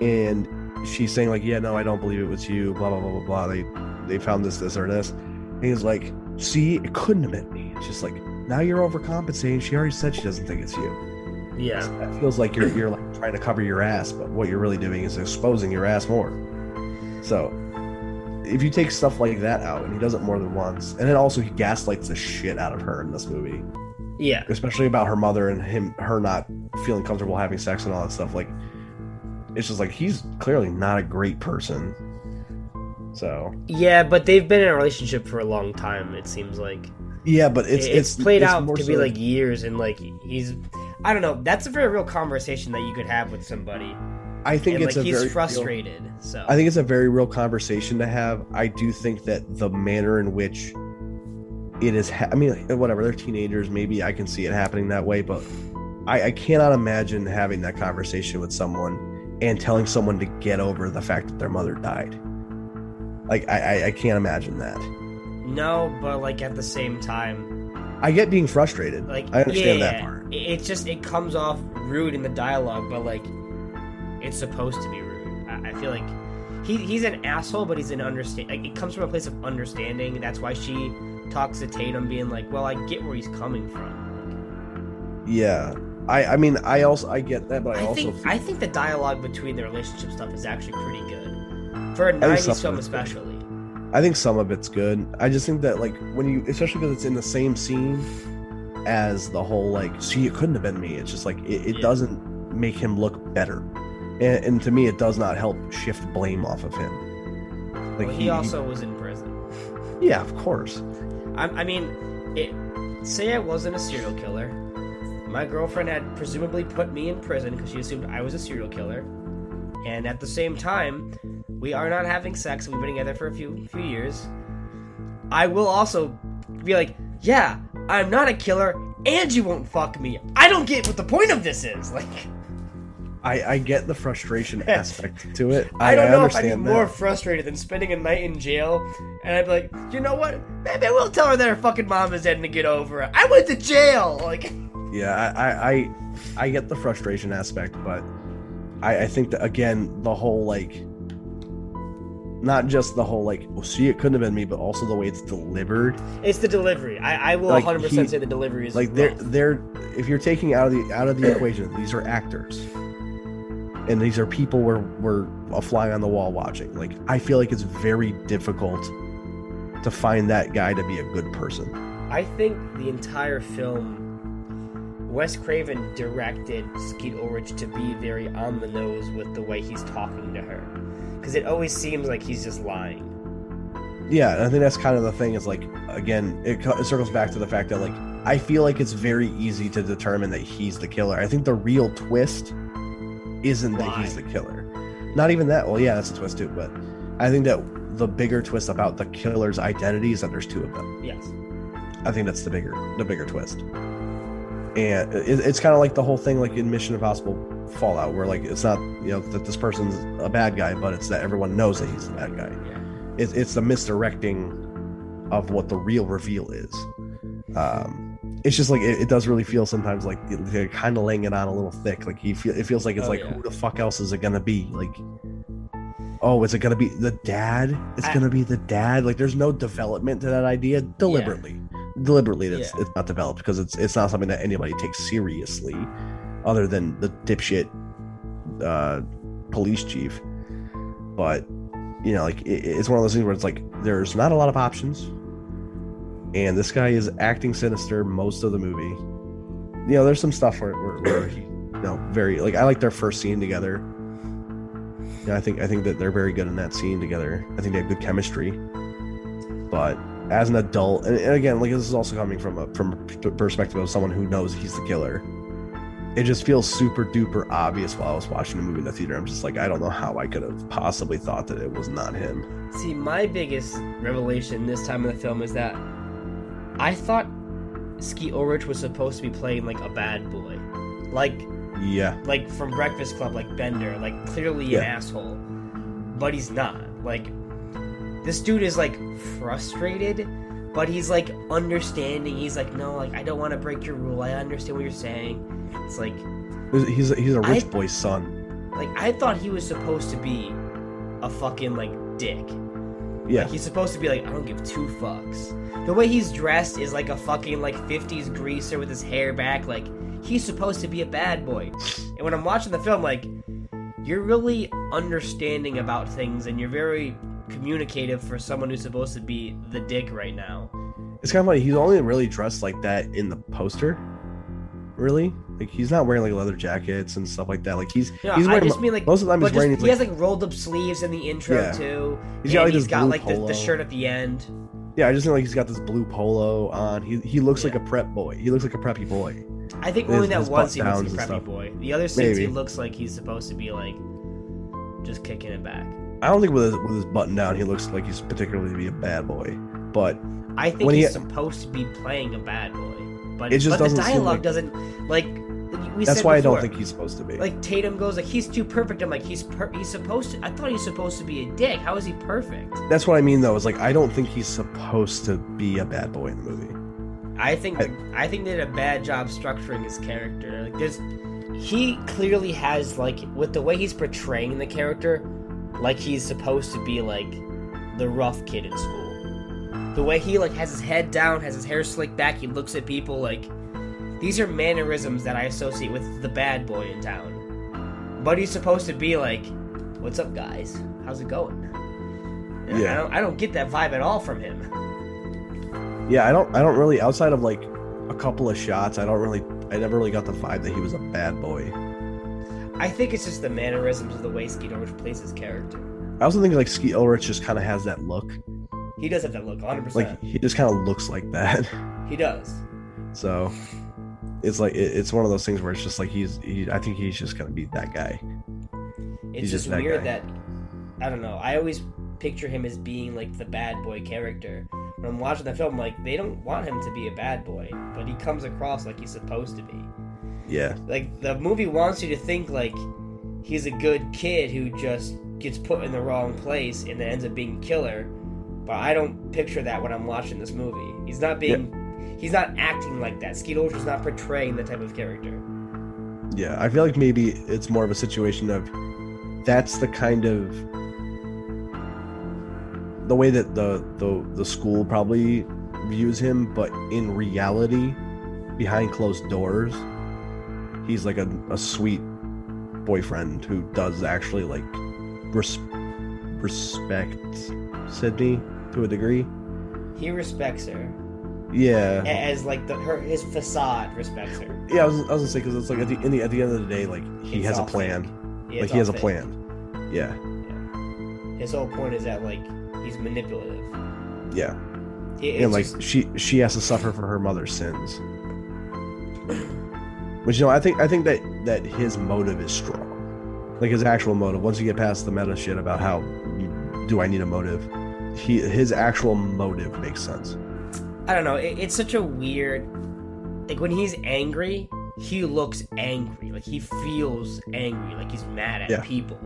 and she's saying like, "Yeah, no, I don't believe it was you." Blah blah blah blah blah. They they found this this or this. And he's like, "See, it couldn't have been me." It's just like now you're overcompensating. She already said she doesn't think it's you. Yeah. That feels like you're you're like trying to cover your ass, but what you're really doing is exposing your ass more. So if you take stuff like that out, and he does it more than once, and then also he gaslights the shit out of her in this movie, Yeah. especially about her mother and him, her not feeling comfortable having sex and all that stuff. Like, it's just like he's clearly not a great person. So Yeah, but they've been in a relationship for a long time. It seems like yeah, but it's it's, played it's out more to so- be like years, and like he's. I don't know. That's a very real conversation that you could have with somebody, I think and it's like a he's very real- frustrated. So I think it's a very real conversation to have. I do think that the manner in which it is, ha- I mean, whatever, they're teenagers. Maybe I can see it happening that way, but I, I cannot imagine having that conversation with someone and telling someone to get over the fact that their mother died. Like, I, I, I can't imagine that. No, but like at the same time, I get being frustrated. like I understand yeah, that part. it- It's just it comes off rude in the dialogue, but like it's supposed to be rude. I, I feel like he he's an asshole, but he's an understand. Like it comes from a place of understanding. That's why she talks to Tatum, being like, "Well, I get where he's coming from." Yeah. I, I mean, I also, I get that, but I, I also, think I think the dialogue between the relationship stuff is actually pretty good for a think '90s some film, of it's good. especially. I think some of it's good. I just think that like when you, especially because it's in the same scene as the whole like, see, it couldn't have been me. It's just like it, it Yeah. doesn't make him look better, and, and to me, it does not help shift blame off of him. Like Well, he, also was in prison. yeah, of course, I, I mean, it, say I wasn't a serial killer. My girlfriend had presumably put me in prison because she assumed I was a serial killer. And at the same time, we are not having sex. We've been together for a few few years. I will also be like, yeah, I'm not a killer, and you won't fuck me. I don't get what the point of this is. *laughs* Like, I I get the frustration *laughs* aspect to it. I don't know if I'd be understand more that. frustrated than spending a night in jail, and I'd be like, you know what? Maybe I will tell her that her fucking mom is dead and to get over it. I went to jail. *laughs* Like. Yeah, I, I I I get the frustration aspect, but I, I think that again, the whole like not just the whole like, well, see, it couldn't have been me, but also the way it's delivered. It's the delivery. I, I will Like, 100% he- say the delivery is Like they're rough. they're if you're taking out of the out of the equation, these are actors, and these are people we're we're a fly on the wall watching. Like I feel like it's very difficult to find that guy to be a good person. I think the entire film, Wes Craven directed Skeet Ulrich to be very on the nose with the way he's talking to her, because it always seems like he's just lying. Yeah, and I think that's kind of the thing. Is like again, it, it circles back to the fact that like I feel like it's very easy to determine that he's the killer. I think the real twist isn't that he's the killer. not even that. Well, yeah, that's a twist too. But I think that the bigger twist about the killer's identity is that there's two of them. Yes. I think that's the bigger the bigger twist. And it, it's kind of like the whole thing, like in Mission Impossible Fallout, where like it's not you know that this person's a bad guy, but it's that everyone knows that he's the bad guy. Yeah. It, it's the misdirecting of what the real reveal is. Um, it's just like it, it does really feel sometimes like they're kind of laying it on a little thick. Like he feel it feels like it's Oh, like yeah. who the fuck else is it gonna be? Like, oh, is it gonna be the dad? It's I- gonna be the dad. Like, there's no development to that idea deliberately. Deliberately, it's, Yeah. it's not developed because it's it's not something that anybody takes seriously, other than the dipshit uh, police chief. But you know, like it, it's one of those things where it's like there's not a lot of options, and this guy is acting sinister most of the movie. You know, there's some stuff where, where, where he, you know, very like I like their first scene together. I think I think that they're very good in that scene together. I think they have good chemistry. But as an adult, and, and again, like this is also coming from a from a perspective of someone who knows he's the killer. It just feels super duper obvious while I was watching the movie in the theater. I'm just like, I don't know how I could have possibly thought that it was not him. See, my biggest revelation this time in the film is that I thought Skeet Ulrich was supposed to be playing like a bad boy, like Yeah, like from Breakfast Club, like Bender, like clearly Yeah. an asshole, but he's not. Like this dude is like frustrated, but he's like understanding. He's like, no, like I don't want to break your rule. I understand what you're saying. It's like he's he's a rich I- boy's son. like I thought he was supposed to be a fucking like dick. Yeah, Like, he's supposed to be like, I don't give two fucks. The way he's dressed is like a fucking like 50s greaser with his hair back. Like, he's supposed to be a bad boy. And when I'm watching the film, like, you're really understanding about things and you're very communicative for someone who's supposed to be the dick right now. it's kind of like he's only really dressed like that in the poster. Really, like he's not wearing like leather jackets and stuff like that. Like he's No, he's I wearing just mean like, most of the time he's wearing just, he has like rolled up sleeves in the intro Yeah. too. He's got, like, he's got like the, the shirt at the end. Yeah, I just think like he's got this blue polo on. He he looks like a prep boy. He looks like a preppy boy. I think His- only that his one scene looks like and preppy boy. The other scenes he looks like he's supposed to be like just kicking it back. I don't think with his, with his button down, he looks like he's particularly to be a bad boy. But I think When he- he's supposed to be playing a bad boy, but It just but the dialogue like- doesn't like. We that's why I don't think he's supposed to be. like Tatum goes like he's too perfect. I'm like he's per- he's supposed to. I thought he's supposed to be a dick. How is he perfect? that's what I mean though. Is like I don't think he's supposed to be a bad boy in the movie. I think I, think they did a bad job structuring his character. Like there's he clearly has like with the way he's portraying the character, like he's supposed to be like the rough kid in school. The way he like has his head down, has his hair slicked back, he looks at people like these are mannerisms that I associate with the bad boy in town. But he's supposed to be like, "What's up, guys? How's it going?" And Yeah. I don't, I don't get that vibe at all from him. Yeah, I don't. I don't really. Outside of like a couple of shots, I don't really. I never really got the vibe that he was a bad boy. I think it's just the mannerisms of the way Skeet Ulrich plays his character. I also think like Skeet Ulrich just kind of has that look. He does have that look, 100%. Like he just kind of looks like that. *laughs* he does. So it's like it, it's one of those things where it's just like he's. He, I think he's just gonna be that guy. It's He's just, just that weird guy. that I don't know. I always picture him as being like the bad boy character. When I'm watching the film, like they don't want him to be a bad boy, but he comes across like he's supposed to be. Yeah. Like the movie wants you to think like he's a good kid who just gets put in the wrong place and then ends up being a killer. But I don't picture that when I'm watching this movie. He's not being he's not acting like that. Skeet Ulrich's not portraying that type of character. Yeah, I feel like maybe it's more of a situation of that's the kind of the way that the the the school probably views him, but in reality, behind closed doors, he's like a, a sweet boyfriend who does actually like res- respect Sidney to a degree. He respects her. Yeah, as like the her his facade respects her. yeah. I was, I was gonna say because it's like at the, in the at the end of the day, like he It's has a plan. Yeah, like he has all a plan. Yeah, His whole point is that like he's manipulative. yeah. It- and like just- she she has to suffer for her mother's sins which you know i think i think that that his motive is strong like his actual motive. Once you get past the meta shit about how do I need a motive, he his actual motive makes sense. I don't know. It, it's such a weird. Like when he's angry, he looks angry. Like he feels angry. Like he's mad at Yeah. people.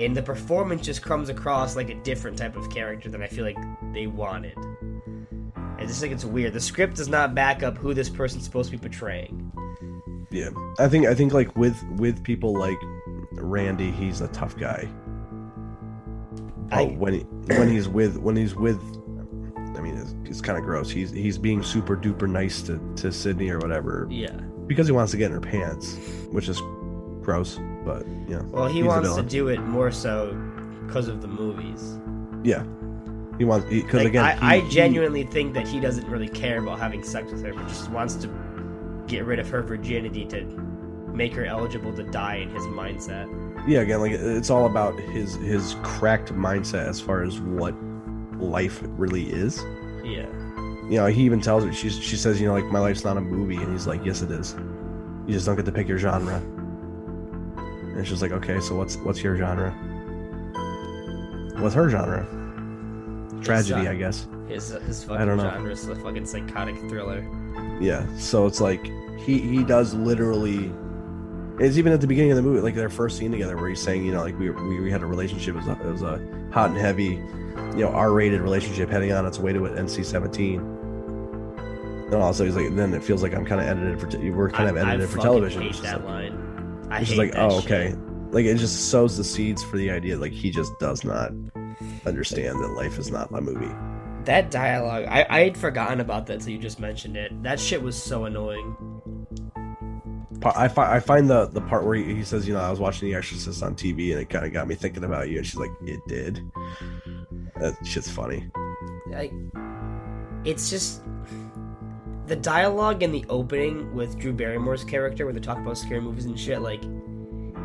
And the performance just comes across like a different type of character than I feel like they wanted. I just think it's weird. The script does not back up who this person's supposed to be portraying. Yeah, I think I think like with with people like Randy, he's a tough guy. I- Oh, when he, when he's with when he's with, I mean, it's, it's kind of gross. He's he's being super duper nice to to Sidney or whatever Yeah. because he wants to get in her pants, which is gross. But yeah, Well, he wants to do it more so because of the movies. yeah, he wants because Like, again, I, he- I genuinely think that he doesn't really care about having sex with her, but just wants to get rid of her virginity to make her eligible to die in his mindset. yeah again like it's all about his his cracked mindset as far as what life really is. Yeah. you know, he even tells her, she's, she says, you know, like, my life's not a movie. And he's like, yes, it is. You just don't get to pick your genre. And she's like, okay, so what's what's your genre? What's her genre? Tragedy, uh, I guess. His his I fucking don't know. genre is a fucking psychotic thriller. Yeah. So it's like he he does literally. It's even at the beginning of the movie, like their first scene together, where he's saying, you know, like we we, we had a relationship. It was, a, it was a hot and heavy, you know, R-rated relationship heading on its way to an NC-17. And also, he's like, then it feels like I'm kind of edited for. We're kind of I, I edited for television. hate that like- line. I hate just like, oh, shit. okay. Like it just sows the seeds for the idea, like he just does not understand that life is not my movie. That dialogue, I, I had forgotten about that till you just mentioned it. That shit was so annoying. Pa- I, fi- I find the the part where he, he says, you know, I was watching The Exorcist on TV and it kind of got me thinking about you, and she's like, it did. That shit's funny. Like, it's just the dialogue in the opening with Drew Barrymore's character, where they talk about scary movies and shit. Like,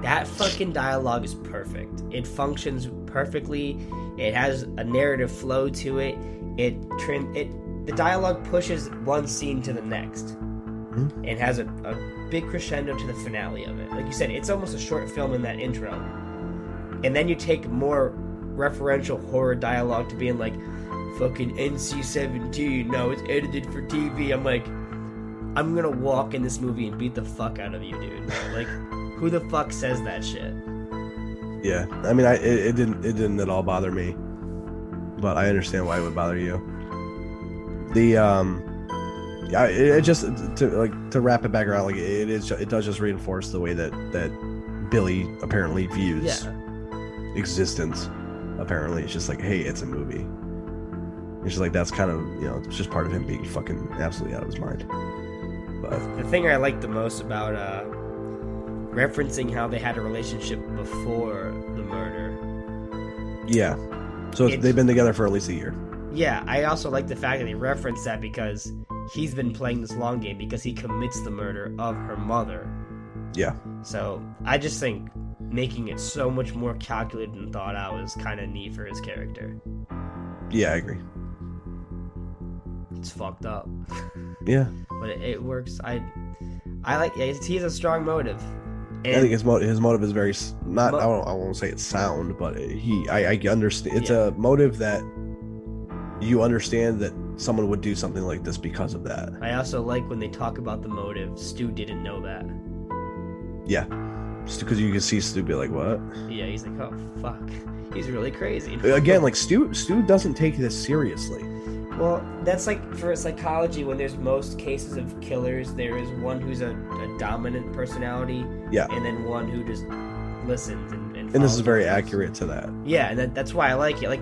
that fucking dialogue is perfect. It functions perfectly. It has a narrative flow to it. It trim it. The dialogue pushes one scene to the next, and has a, a big crescendo to the finale of it. Like you said, it's almost a short film in that intro, and then you take more referential horror dialogue to being like, "Fucking NC-17, no, it's edited for TV." I'm like, I'm gonna walk in this movie and beat the fuck out of you, dude. *laughs* Like, who the fuck says that shit? Yeah, I mean, I it, it didn't it didn't at all bother me, but I understand why it would bother you. The um, yeah, it, it just to like to wrap it back around, like it is it does just reinforce the way that that Billy apparently views Yeah. existence. Apparently, it's just like, hey, it's a movie. It's just like that's kind of you know it's just part of him being fucking absolutely out of his mind. But The thing I like the most about uh, referencing how they had a relationship before the murder. yeah, so It's- they've been together for at least a year. Yeah, I also like the fact that they reference that because he's been playing this long game because he commits the murder of her mother. Yeah. So I just think making it so much more calculated and thought out is kind of neat for his character. Yeah, I agree. It's fucked up, *laughs* Yeah, but it, it works. I, I like. Yeah, he has a strong motive. I think his motive his motive is very not. Mo- I, won't, I won't say it's sound, but he I, I understand. It's a motive that you understand that someone would do something like this because of that. I also like when they talk about the motive. Stu didn't know that. Yeah, just because you can see Stu be like, "What?" Yeah, he's like, oh fuck, he's really crazy. Again, like Stu Stu doesn't take this seriously. Well, that's like for psychology. When there's most cases of killers, there is one who's a, a dominant personality, Yeah, and then one who just listens. And, and, and this is very accurate to that. Yeah, and that, that's why I like it. Like,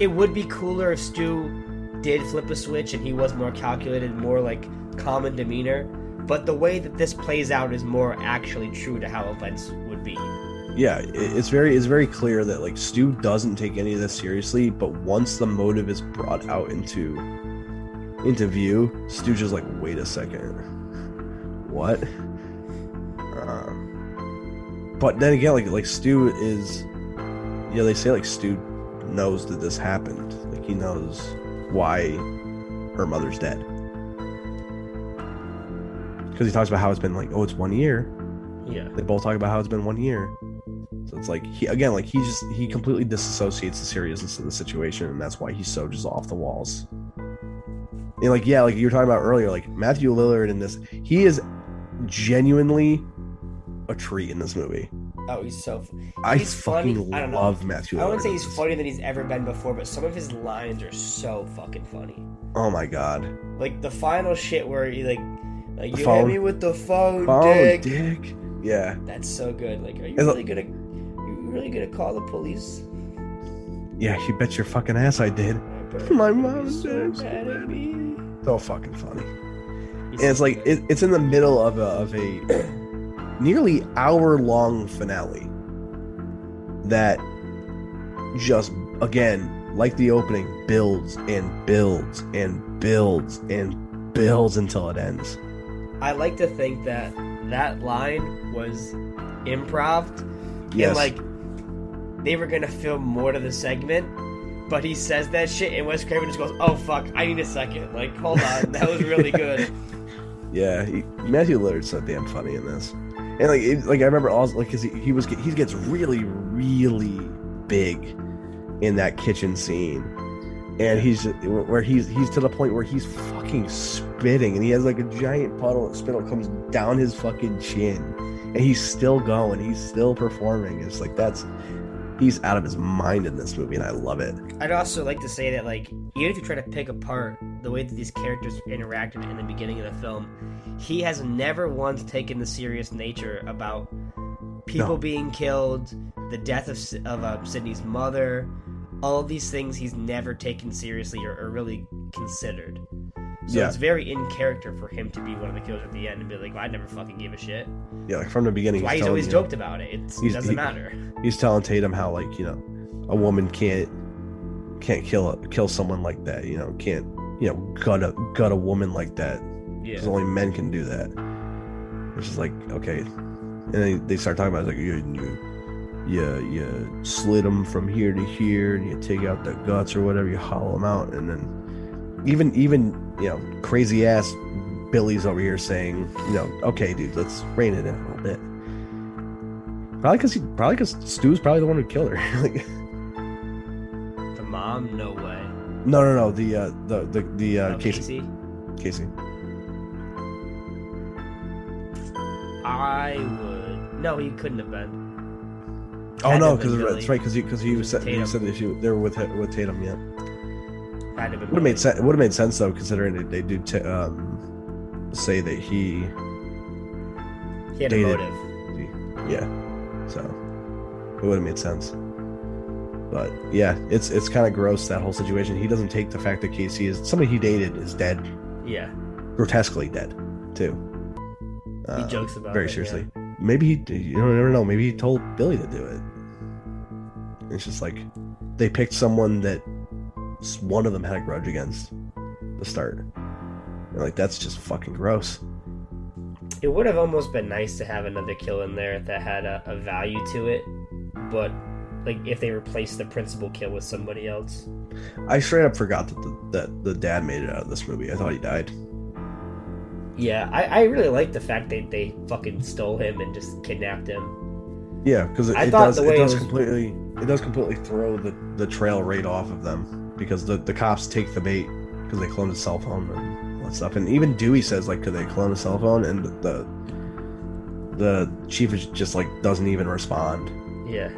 it would be cooler if Stu did flip a switch and he was more calculated, more like common demeanor. But the way that this plays out is more actually true to how events would be. Yeah, it's very it's very clear that like Stu doesn't take any of this seriously, but once the motive is brought out into into view, Stu just like, wait a second, what? Um, but then again, like like Stu is, yeah, they say like Stu knows that this happened, like he knows why her mother's dead, because he talks about how it's been like, oh, it's one year. Yeah. They both talk about how it's been one year. So it's like he again, like he just he completely disassociates the seriousness of the situation, and that's why he's so just off the walls. And like yeah, like you were talking about earlier, like Matthew Lillard in this, he is genuinely a tree in this movie. Oh, he's so. I He's funny. fucking I don't know. love Matthew. I wouldn't say he's funnier than he's ever been before, but some of his lines are so fucking funny. Oh my god, Like the final shit where he like, like The you phone. hit me with the phone, oh dick. dick, yeah, That's so good. Like, are you Is it- really gonna, you really gonna call the police? yeah. You bet your fucking ass I did. My mom He's so mad at me. So fucking funny. He's and it's like it, it's in the middle of a, of a nearly hour long finale that just again like the opening builds and builds and builds and builds until it ends I like to think that that line was improv. yes And like they were gonna film more to the segment, but he says that shit and Wes Craven just goes, "Oh fuck, I need a second. Like, hold on, that was really *laughs* good. yeah he, matthew lillard's so damn funny in this and like it, like i remember also like because he, he was he gets really really big in that kitchen scene. And he's where he's he's to the point where he's fucking spitting and he has like a giant puddle of spittle comes down his fucking chin and he's still going he's still performing. It's like that's he's out of his mind in this movie and i love it I'd also like to say that like even if you try to pick apart the way that these characters interacted in the beginning of the film, he has never once taken the serious nature about people No. being killed, the death of of uh, Sidney's mother, all of these things he's never taken seriously or, or really considered. So Yeah. it's very in character for him to be one of the killers at the end and be like, well, I never fucking gave a shit. yeah like from the beginning That's why he's always you- joked about it. It's, it doesn't he- matter. he's telling tatum how like you know a woman can't can't kill a, kill someone like that you know can't you know gut a gut a woman like that Yeah. because only men can do that. Which is like okay, and then they start talking about it, like you you you you slit them from here to here, and you take out the guts or whatever, you hollow them out, and then even even you know crazy ass Billy's over here saying you know okay dude let's rein it in a little bit. Probably because he probably because Stu's probably the one who killed her. *laughs* like The mom, no way. no no no the uh the the the uh, Oh, Casey Casey? Casey. I would. No, he couldn't have been. Oh Had no, because that's right, because he because he was he said that she, they were with with Tatum. Yeah, Had to have would have made sense. It would have made sense though, considering they, do t- um, say that he, He had dated- a motive. yeah. So it would have made sense. But yeah, it's it's kind of gross that whole situation. He doesn't take the fact that Casey is somebody he dated is dead, Yeah, grotesquely dead, too. he Uh, jokes about very it, seriously. Maybe he, you don't never know. Maybe he told Billy to do it. It's just like they picked someone that one of them had a grudge against the start. And like that's just fucking gross. It would have almost been nice to have another kill in there that had a, a value to it, but like if they replaced the principal kill with somebody else. I straight up forgot that the, that the dad made it out of this movie. I thought he died. Yeah, I, I really like the fact that they fucking stole him and just kidnapped him. Yeah, because it, it does it it does was- completely it does completely throw the the trail right off of them because the the cops take the bait because they cloned his cell phone and all that stuff. And even Dewey says like, could they clone a cell phone? And the the chief is just like doesn't even respond. Yeah,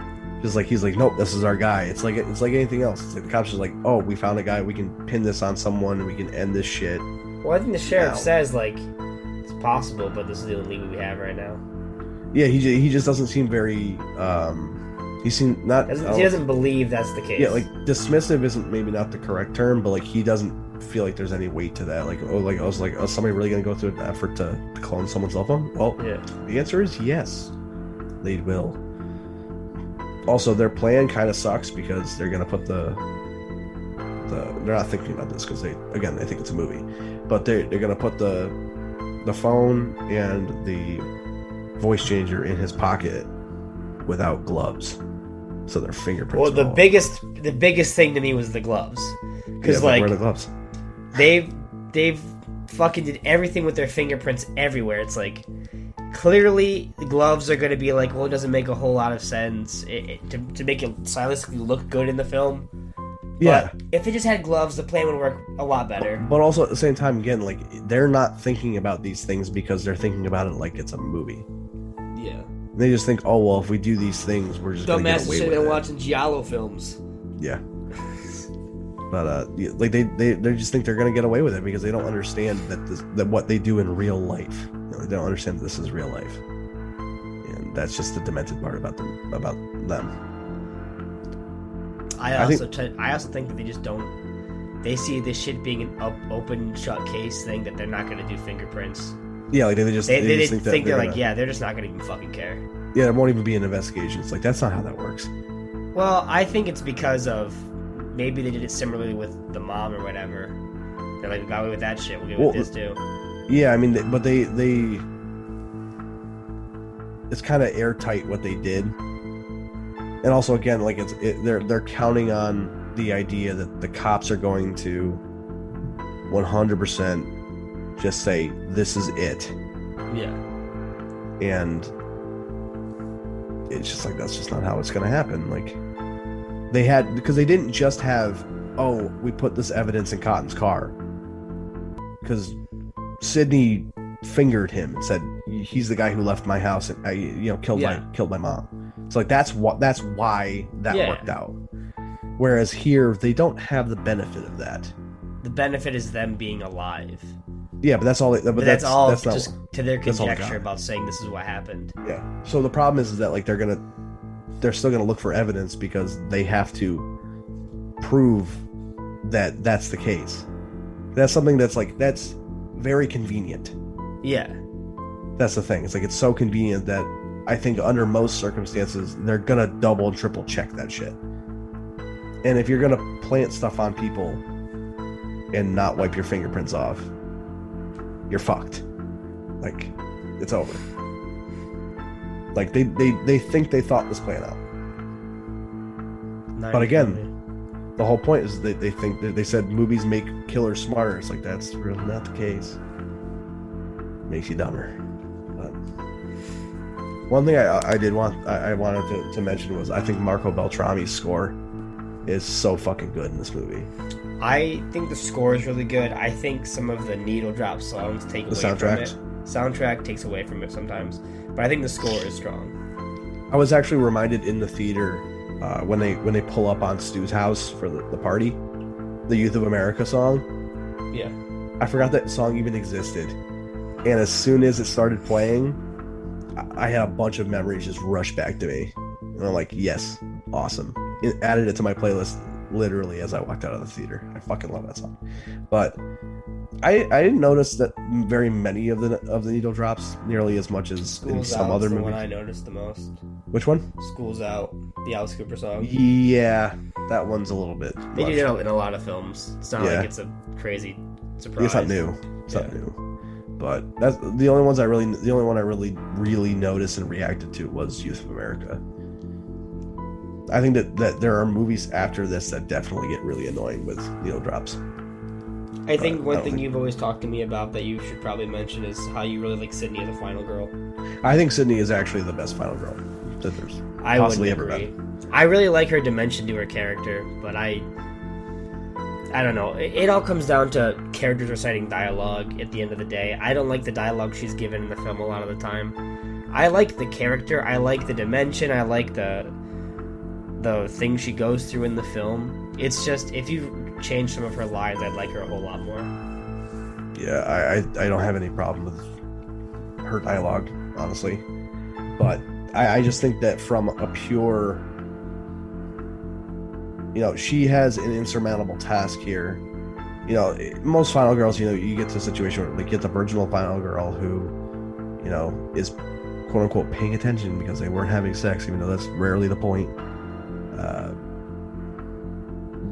Just like he's like, nope, this is our guy. It's like it's like anything else. It's like the cops are like, oh, we found a guy. We can pin this on someone. and We can end this shit. well, I think the sheriff Now- says like it's possible, but this is the only lead we have right now. Yeah, he he just doesn't seem very. um He seems not. Doesn't, he doesn't believe that's the case. Yeah, like dismissive isn't maybe not the correct term, but like he doesn't feel like there's any weight to that. Like oh, like I was like, oh, somebody really gonna go through an effort to, to clone someone's cell phone? Well, yeah, the answer is yes, they will. Also, their plan kind of sucks because they're gonna put the the they're not thinking about this because they again they think it's a movie, but they they're gonna put the the phone and the voice changer in his pocket without gloves, so their fingerprints. Well, the all- biggest the biggest thing to me was the gloves, because but like where the gloves. they've they've fucking did everything with their fingerprints everywhere. It's like clearly the gloves are going to be like, well, it doesn't make a whole lot of sense it, it- to, to make it stylistically look good in the film. Yeah. But if they just had gloves, the plan would work a lot better. But also at the same time, again, like they're not thinking about these things because they're thinking about it like it's a movie. Yeah. They just think, oh well, if we do these things, we're just gonna get Dumbasses away should with have been it. watching Giallo films. Yeah. But uh, like they, they they just think they're gonna get away with it because they don't understand that this, that what they do in real life. You know, they don't understand that this is real life, and that's just the demented part about them about them. I I also t- I also think that they just don't. They see this shit being an up, open shut case thing that they're not going to do fingerprints. Yeah, like they just They, they, they, just think, think they're, they're like, gonna- yeah, they're just not going to even fucking care. yeah, it won't even be an investigation. It's like that's not how that works. Well, I think it's because of maybe they did it similarly with the mom or whatever. They're like, we got away with that shit. We'll get away with this too. Yeah, I mean, they, but they they it's kind of airtight what they did, and also again, like it's it, they're they're counting on the idea that the cops are going to one hundred percent just say this is it, Yeah. and it's just like that's just not how it's going to happen. Like they had because they didn't just have oh we put this evidence in Cotton's car because Sidney fingered him and said he's the guy who left my house and uh, you know killed Yeah. my killed my mom. So like that's what that's why that Yeah. worked out. Whereas here they don't have the benefit of that. The benefit is them being alive. Yeah, but that's all. But, But, that's, all That's just to their that's conjecture about saying this is what happened. Yeah. So the problem is, is that like they're gonna, they're still gonna look for evidence because they have to prove that that's the case. That's something that's like that's very convenient. Yeah. That's the thing. It's like it's so convenient that I think under most circumstances they're gonna double and triple check that shit. And if you're gonna plant stuff on people and not wipe your fingerprints off, you're fucked. Like it's over. Like they they they think they thought this plan out. But again, The whole point is they, they think that they said movies make killers smarter. It's like that's really not the case. Makes you dumber. But one thing I, I did want I, I wanted to, to mention was I think Marco Beltrami's score is so fucking good in this movie. I think the score is really good. I think some of the needle drop songs take The away soundtracks? from it. Soundtrack takes away from it sometimes, but I think the score is strong. I was actually reminded in the theater uh, when they when they pull up on Stu's house for the, the party, the Youth of America song. Yeah. I forgot that song even existed. And as soon as it started playing, I- I had a bunch of memories just rush back to me. And I'm like, yes, awesome. It added it to my playlist literally as I walked out of the theater. I fucking love that song. But I I didn't notice that very many of the of the needle drops nearly as much as in some other movies. one I noticed the most. Which one? School's Out, the Alice Cooper song. Yeah, that one's a little bit. They much. do that in a lot of films. It's not Yeah. like it's a crazy surprise. It's not new. It's not new. But that's the only ones I really, the only one I really, really noticed and reacted to was Youth of America. I think that that there are movies after this that definitely get really annoying with needle drops. I think I one don't thing think- you've always talked to me about that you should probably mention is how you really like Sidney as a final girl. I think Sidney is actually the best final girl that there's. I Possibly ever agree. I really like her dimension to her character, but I, I don't know. It, it all comes down to characters reciting dialogue. At the end of the day, I don't like the dialogue she's given in the film a lot of the time. I like the character. I like the dimension. I like the the things she goes through in the film. It's just if you change some of her lines, I'd like her a whole lot more. Yeah, I, I I don't have any problem with her dialogue, honestly, but I, I just think that from a pure, you know, she has an insurmountable task here. You know, most final girls, you know, you get to a situation where like, you get the virginal final girl who, you know, is quote unquote paying attention because they weren't having sex, even though that's rarely the point.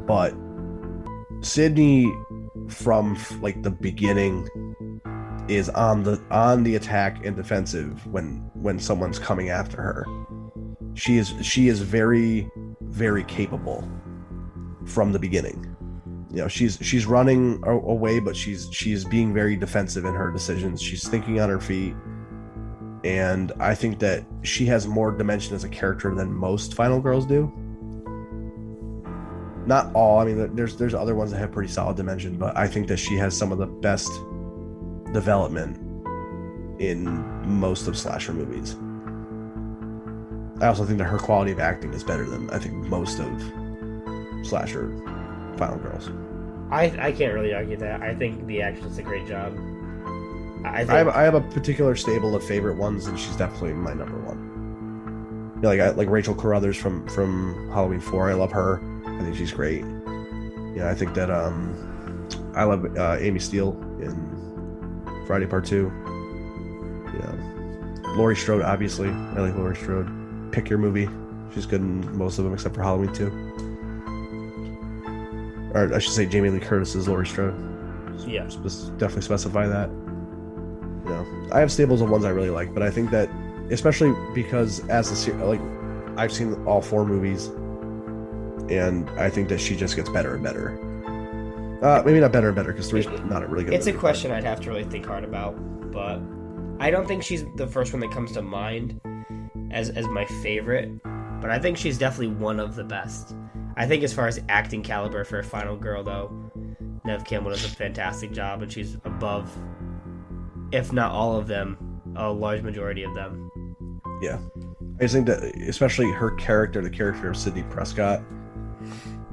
But Sidney, from like the beginning, is on the on the attack and defensive when when someone's coming after her. She is she is very very capable from the beginning. You know, she's she's running away, but she's she's being very defensive in her decisions. She's thinking on her feet, and I think that she has more dimension as a character than most Final Girls do. Not all. I mean, there's there's other ones that have pretty solid dimension, but I think that she has some of the best development in most of slasher movies. I also think that her quality of acting is better than I think most of slasher Final Girls. I I can't really argue that. I think the actress does a great job. I think I have, I have a particular stable of favorite ones, and she's definitely my number one. You know, like I, like Rachel Carruthers from from Halloween Four. I love her. I think she's great. Yeah, I think that um, I love uh, Amy Steel in Friday Part Two. Yeah, Laurie Strode, obviously. I like Laurie Strode. Pick your movie. She's good in most of them except for Halloween Two. Or I should say Jamie Lee Curtis is Laurie Strode. yeah. Definitely specify that. You know, I have stables of ones I really like, but I think that especially because as the like I've seen all four movies, and I think that she just gets better and better. Uh, maybe not better and better because three's not a really good. It's a question I'd have to really think hard about, but I don't think she's the first one that comes to mind as as my favorite. But I think she's definitely one of the best. I think as far as acting caliber for a final girl, though, Neve Campbell does a fantastic job, and she's above, if not all of them, a large majority of them. Yeah, I just think that especially her character, the character of Sidney Prescott,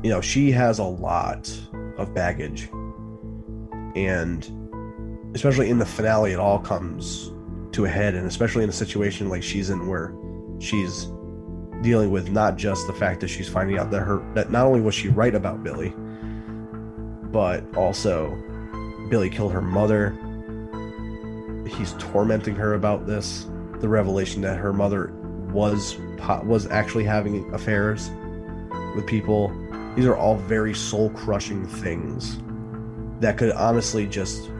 you know, she has a lot of baggage, and especially in the finale, it all comes to a head, and especially in a situation like she's in where she's dealing with not just the fact that she's finding out that her that not only was she right about Billy, but also Billy killed her mother. He's tormenting her about this. The revelation that her mother was was actually having affairs with people. These are all very soul crushing things that could honestly just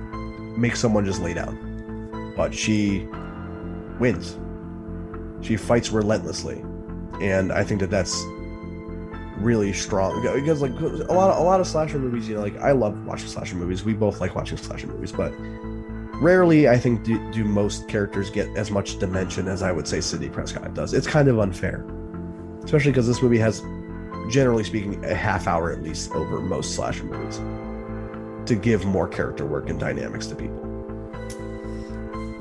make someone just lay down. But she wins. She fights relentlessly, and I think that that's really strong because like a lot of a lot of slasher movies, you know, like I love watching slasher movies. We both like watching slasher movies, but rarely I think do, do most characters get as much dimension as I would say Sidney Prescott does. It's kind of unfair, especially because this movie has, generally speaking, a half hour at least over most slasher movies to give more character work and dynamics to people.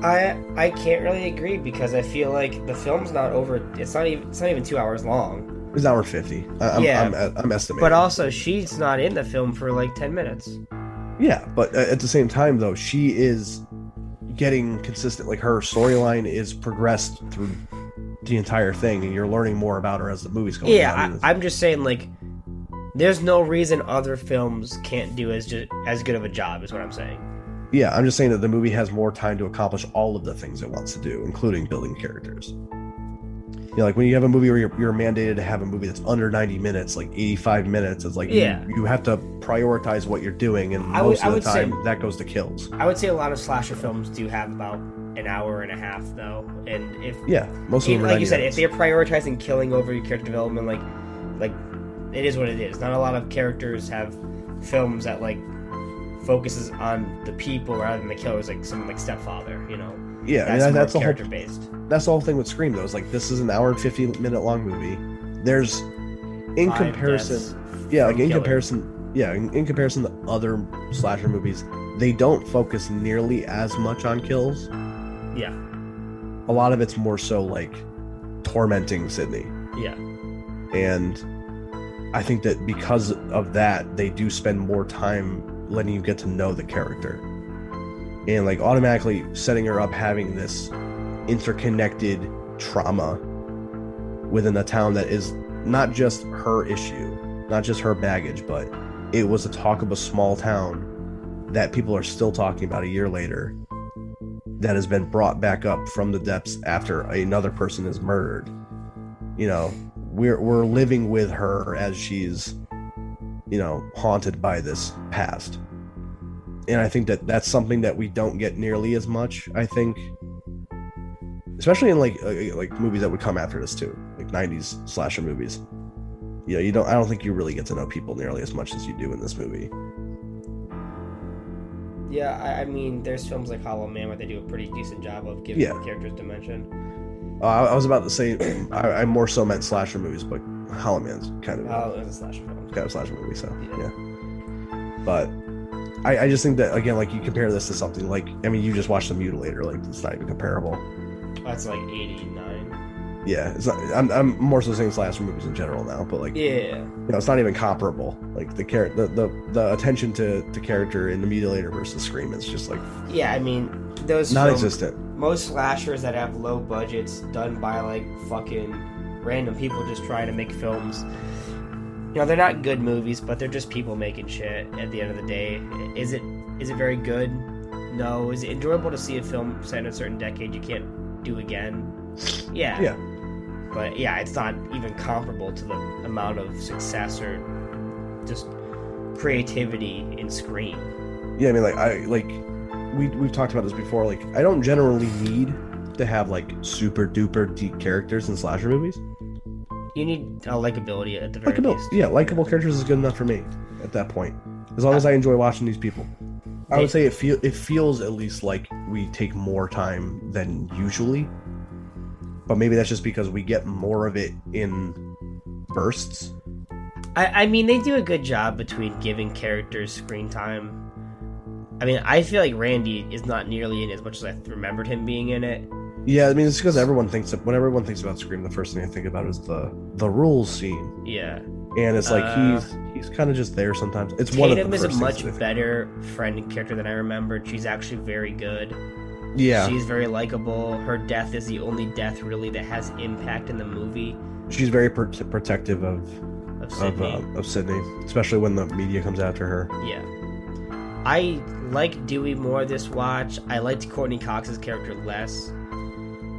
I I can't really agree because I feel like the film's not over. It's not even it's not even two hours long. It's an hour fifty. I'm, Yeah. I'm, I'm estimating. But also, she's not in the film for like ten minutes. Yeah, but at the same time, though, she is getting consistent. Like her storyline is progressed through the entire thing, and you're learning more about her as the movie's going Yeah, on. I, I'm just saying like, there's no reason other films can't do as ju- as good of a job. Is what I'm saying. yeah, I'm just saying that the movie has more time to accomplish all of the things it wants to do, including building characters. You know, like when you have a movie where you're, you're mandated to have a movie that's under 90 minutes, like 85 minutes, it's like you- Yeah. you, have to prioritize what you're doing, and I would- most of the would say- time that goes to kills. I would say a lot of slasher films do have about an hour and a half though, and if Yeah, most of them like you said, minutes. if they're prioritizing killing over your character development, like like it is what it is. Not a lot of characters have films that like focuses on the people rather than the killers, like something like Stepfather. You know, yeah, I mean, that's, that- more whole character based. that's the whole thing with Scream though. Is like this is an hour and fifty minute long movie. There's in Five comparison, yeah, like in killer. comparison, yeah, in, in comparison to other slasher movies, they don't focus nearly as much on kills. Yeah, A lot of it's more so like tormenting Sidney, yeah, and I think that because of that, they do spend more time letting you get to know the character, and like automatically setting her up having this interconnected trauma within a town that is not just her issue, not just her baggage, but it was a talk of a small town that people are still talking about a year later that has been brought back up from the depths after another person is murdered. You know, we're we're living with her as she's you know, haunted by this past. And I think that that's something that we don't get nearly as much, I think especially in like uh, like movies that would come after this too, like 90s slasher movies. You know, you don't I don't think you really get to know people nearly as much as you do in this movie. Yeah, I, I mean, there's films like Hollow Man where they do a pretty decent job of giving Yeah. characters dimension. Uh, I I was about to say, *clears throat* I, I more so meant slasher movies, but Hollow Man's kind of Oh, it was a slasher film. kind of slasher movie, so Yeah. yeah. But I, I just think that again, like you compare this to something like I mean, you just watched the Mutilator, like it's not even comparable. That's like 89. Yeah, it's not. I'm, I'm more so saying slasher movies in general now, but like Yeah. you know, it's not even comparable. Like the character, the, the the attention to to character in the Mutilator versus Scream is just like Yeah, I mean, those films, non-existent. most slashers that have low budgets done by like fucking random people just trying to make films. You know, they're not good movies, but they're just people making shit at the end of the day. Is it is it very good? No. Is it enjoyable to see a film set in a certain decade you can't do again? Yeah. Yeah. But yeah, it's not even comparable to the amount of success or just creativity in Scream. Yeah, I mean, like I like we we've talked about this before. Like I don't generally need to have like super duper deep characters in slasher movies. You need a likability at the very Likeable, least. yeah, likable characters is good enough for me at that point. As long as I enjoy watching these people, I would say it feel it feels at least like we take more time than usually. But maybe that's just because we get more of it in bursts. I, I mean, they do a good job between giving characters screen time. I mean, I feel like Randy is not nearly in as much as I remembered him being in it. Yeah, I mean it's because everyone thinks that when everyone thinks about Scream, the first thing I think about is the the rules scene, Yeah, and it's like Uh, he's he's kind of just there sometimes. It's one of Tatum the is a much things that I think- better friend and character than I remembered. She's actually very good. Yeah, She's very likable. Her death is the only death really that has impact in the movie she's very pro- protective of of of Sidney. uh, of Sidney, especially when the media comes after her. Yeah. I like Dewey more this watch. I liked Courteney Cox's character less.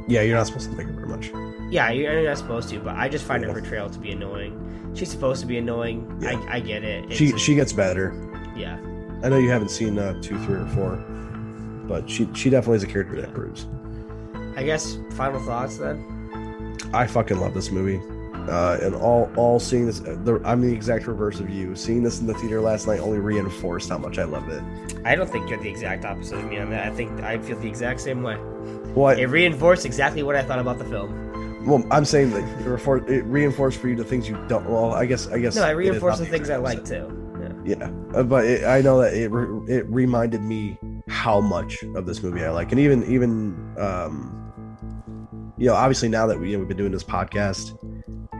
Yeah, you're not supposed to like her very much. Yeah, you're not supposed to, but I just find her Yeah. portrayal to be annoying. She's supposed to be annoying. Yeah. I, I get it. It's She just- she gets better. yeah. I know you haven't seen uh, two, three, or four, but she she definitely is a character that proves. I guess final thoughts then. I fucking love this movie. Uh, and all all seeing this, the, I'm the exact reverse of you. Seeing this in the theater last night only reinforced how much I love it. I don't think you're the exact opposite of me on that. I think I feel the exact same way. What? It reinforced exactly what I thought about the film. Well, I'm saying that it, reinforced for you the things you don't. Well, I guess I guess No, I reinforced the things I like too. Yeah. Yeah, uh, but it, I know that it re- it reminded me how much of this movie I like, and even even um, you know, obviously now that we you know, we've been doing this podcast,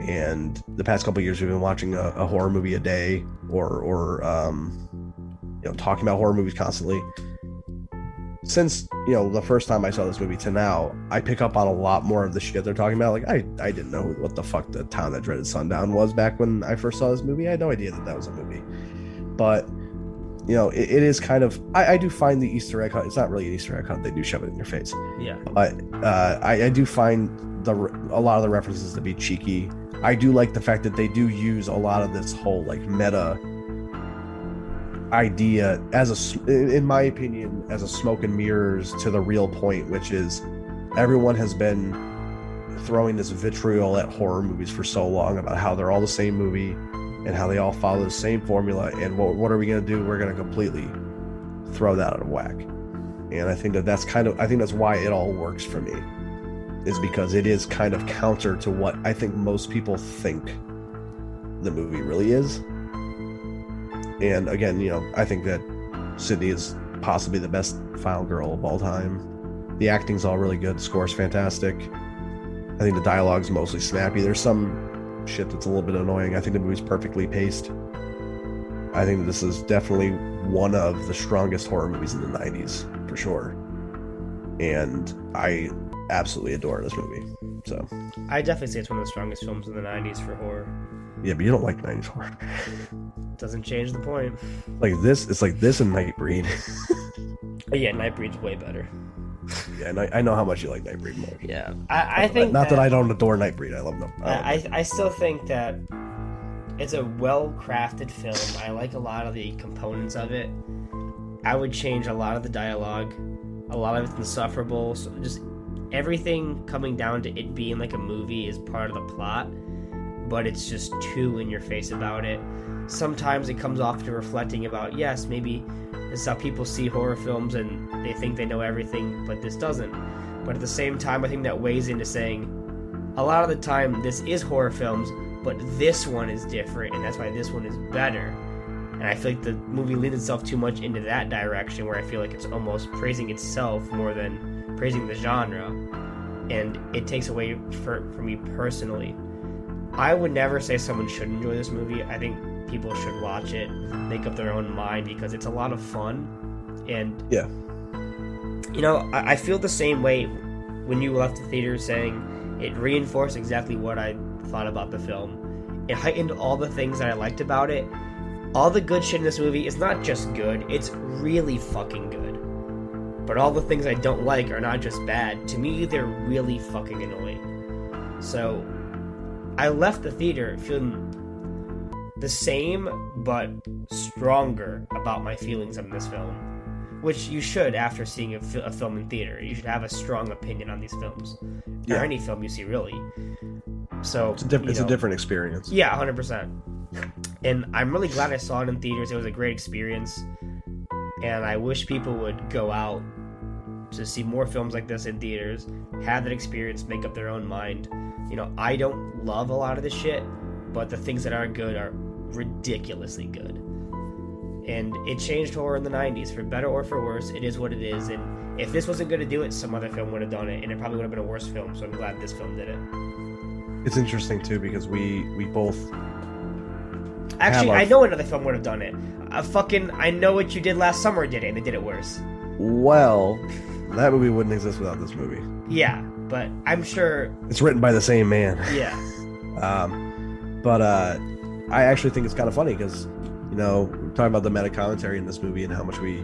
and the past couple years we've been watching a, a horror movie a day, or or um, you know, talking about horror movies constantly. Since you know the first time I saw this movie to now, I pick up on a lot more of the shit they're talking about. Like I, I didn't know what the fuck the town that dreaded sundown was back when I first saw this movie. I had no idea that that was a movie but you know it, it is kind of I, I do find the easter egg hunt it's not really an easter egg hunt they do shove it in your face. Yeah. but uh, I, I do find the a lot of the references to be cheeky. I do like the fact that they do use a lot of this whole like meta idea as a in my opinion as a smoke and mirrors to the real point which is everyone has been throwing this vitriol at horror movies for so long about how they're all the same movie and how they all follow the same formula. And what, what are we going to do? We're going to completely throw that out of whack. And I think that that's kind of, I think that's why it all works for me, is because it is kind of counter to what I think most people think the movie really is. And again, you know, I think that Sidney is possibly the best final girl of all time. The acting's all really good, the score's fantastic. I think the dialogue's mostly snappy. There's some shit that's a little bit annoying. I think the movie's perfectly paced. I think that this is definitely one of the strongest horror movies in the 90s, for sure. And I absolutely adore this movie. So, I definitely say it's one of the strongest films in the 90s for horror. yeah, but you don't like 90s horror. *laughs* Doesn't change the point. Like this, it's like this and Nightbreed. *laughs* Yeah, Nightbreed's way better. Mm-hmm. yeah, and I, I know how much you like Nightbreed more. Yeah. I, I think Not that, I don't adore Nightbreed. I love them. I I, I, I still think that it's a well crafted film. I like a lot of the components of it. I would change a lot of the dialogue. A lot of it's insufferable. So just everything coming down to it being like a movie is part of the plot, but it's just too in your face about it. Sometimes it comes off to reflecting about, yes, maybe Is how people see horror films and they think they know everything, but this doesn't. But at the same time, I think that weighs into saying a lot of the time this is horror films, but this one is different, and that's why this one is better. And I feel like the movie leans itself too much into that direction, where I feel like it's almost praising itself more than praising the genre, and it takes away for for me personally. I would never say someone should enjoy this movie. I think people should watch it, make up their own mind because it's a lot of fun, and Yeah. you know, I, I feel the same way when you left the theater saying it reinforced exactly what I thought about the film. It heightened all the things that I liked about it. All the good shit in this movie is not just good, it's really fucking good. But all the things I don't like are not just bad. To me, they're really fucking annoying. So, I left the theater feeling the same but stronger about my feelings on this film which you should after seeing a, fi- a film in theater. You should have a strong opinion on these films, Yeah. or any film you see, really. So It's a different. you It's a different experience. Yeah, hundred percent. And I'm really glad I saw it in theaters. It was a great experience, and I wish people would go out to see more films like this in theaters, have that experience, make up their own mind. You know, I don't love a lot of this shit, but the things that aren't good are ridiculously good. And it changed horror in the 90s for better or for worse it is what it is and if this wasn't going to do it some other film would have done it and it probably would have been a worse film so i'm glad this film did it. It's interesting too because we we both actually i know another film would have done it. A fucking i know what you did last summer did it and they did it worse. Well that movie wouldn't exist without this movie. yeah but i'm sure It's written by the same man. yeah. *laughs* Um, but uh, I actually think it's kind of funny because you know we're talking about the meta commentary in this movie and how much we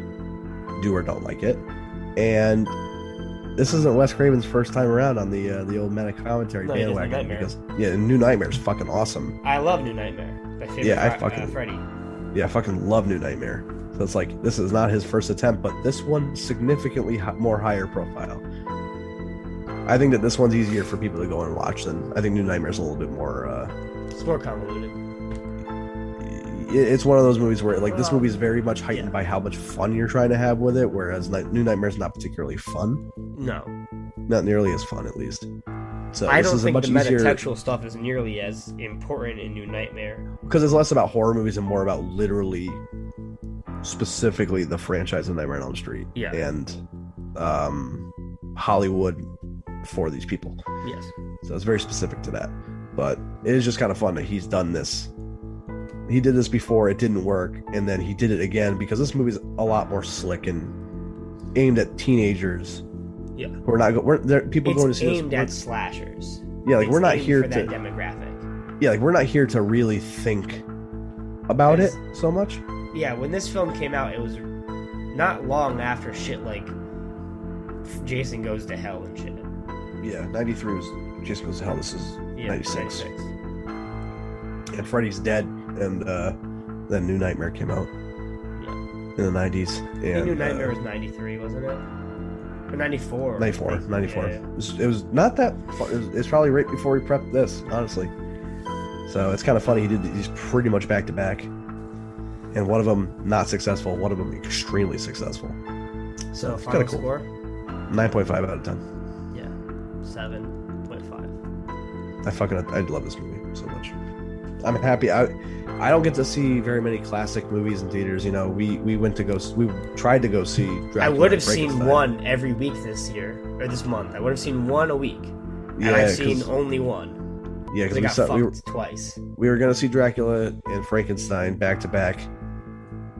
do or don't like it, and this isn't Wes Craven's first time around on the uh, the old meta commentary No, bandwagon because yeah, New Nightmare is fucking awesome. i love new nightmare Yeah, I uh, fucking- freddy Yeah, I fucking love New Nightmare. So it's like this is not his first attempt, but this one significantly more higher profile. I think that this one's easier for people to go and watch than I think New Nightmare's a little bit more. Uh, it's more convoluted it's one of those movies where like this movie is very much heightened yeah. by how much fun you're trying to have with it, whereas New Nightmare's not particularly fun, no not nearly as fun at least. So i this don't is a think the easier metatextual stuff is nearly as important in new nightmare because it's less about horror movies and more about literally, specifically the franchise of Nightmare on Elm Street Yeah. and um, Hollywood for these people. yes So it's very specific to that. But it is just kind of fun that he's done this. He did this before, it didn't work, and then he did it again because this movie's a lot more slick and aimed at teenagers. Yeah. We're not we're there people it's going to see aimed this. at slashers Yeah, like It's we're not here for to that demographic. Yeah, like we're not here to really think about it so much. Yeah, when this film came out, it was not long after shit like Jason Goes to Hell and shit. Yeah, 93 was Jason Goes to Hell. This is Yeah, 96. and Freddy's Dead and uh then New Nightmare came out Yeah. in the 90s I and New uh, Nightmare was 93, wasn't it? Or 94. 94, 94. Yeah, yeah. It, was, it was not that. Far, it was, it's probably right before we prepped this, honestly. So it's kind of funny. He did these pretty much back to back, and one of them not successful. One of them extremely successful. So, It's final kinda cool. score? Nine point five out of ten. Yeah. 7.5. I fucking I love this movie so much. I'm happy. I I don't get to see very many classic movies in theaters. You know, we we went to go. We tried to go see. Dracula I would have seen one every week this year, or this month. I would have seen one a week. And Yeah, I've seen only one. yeah, Because because got we, saw- we, were, fucked twice. we were gonna see Dracula and Frankenstein back to back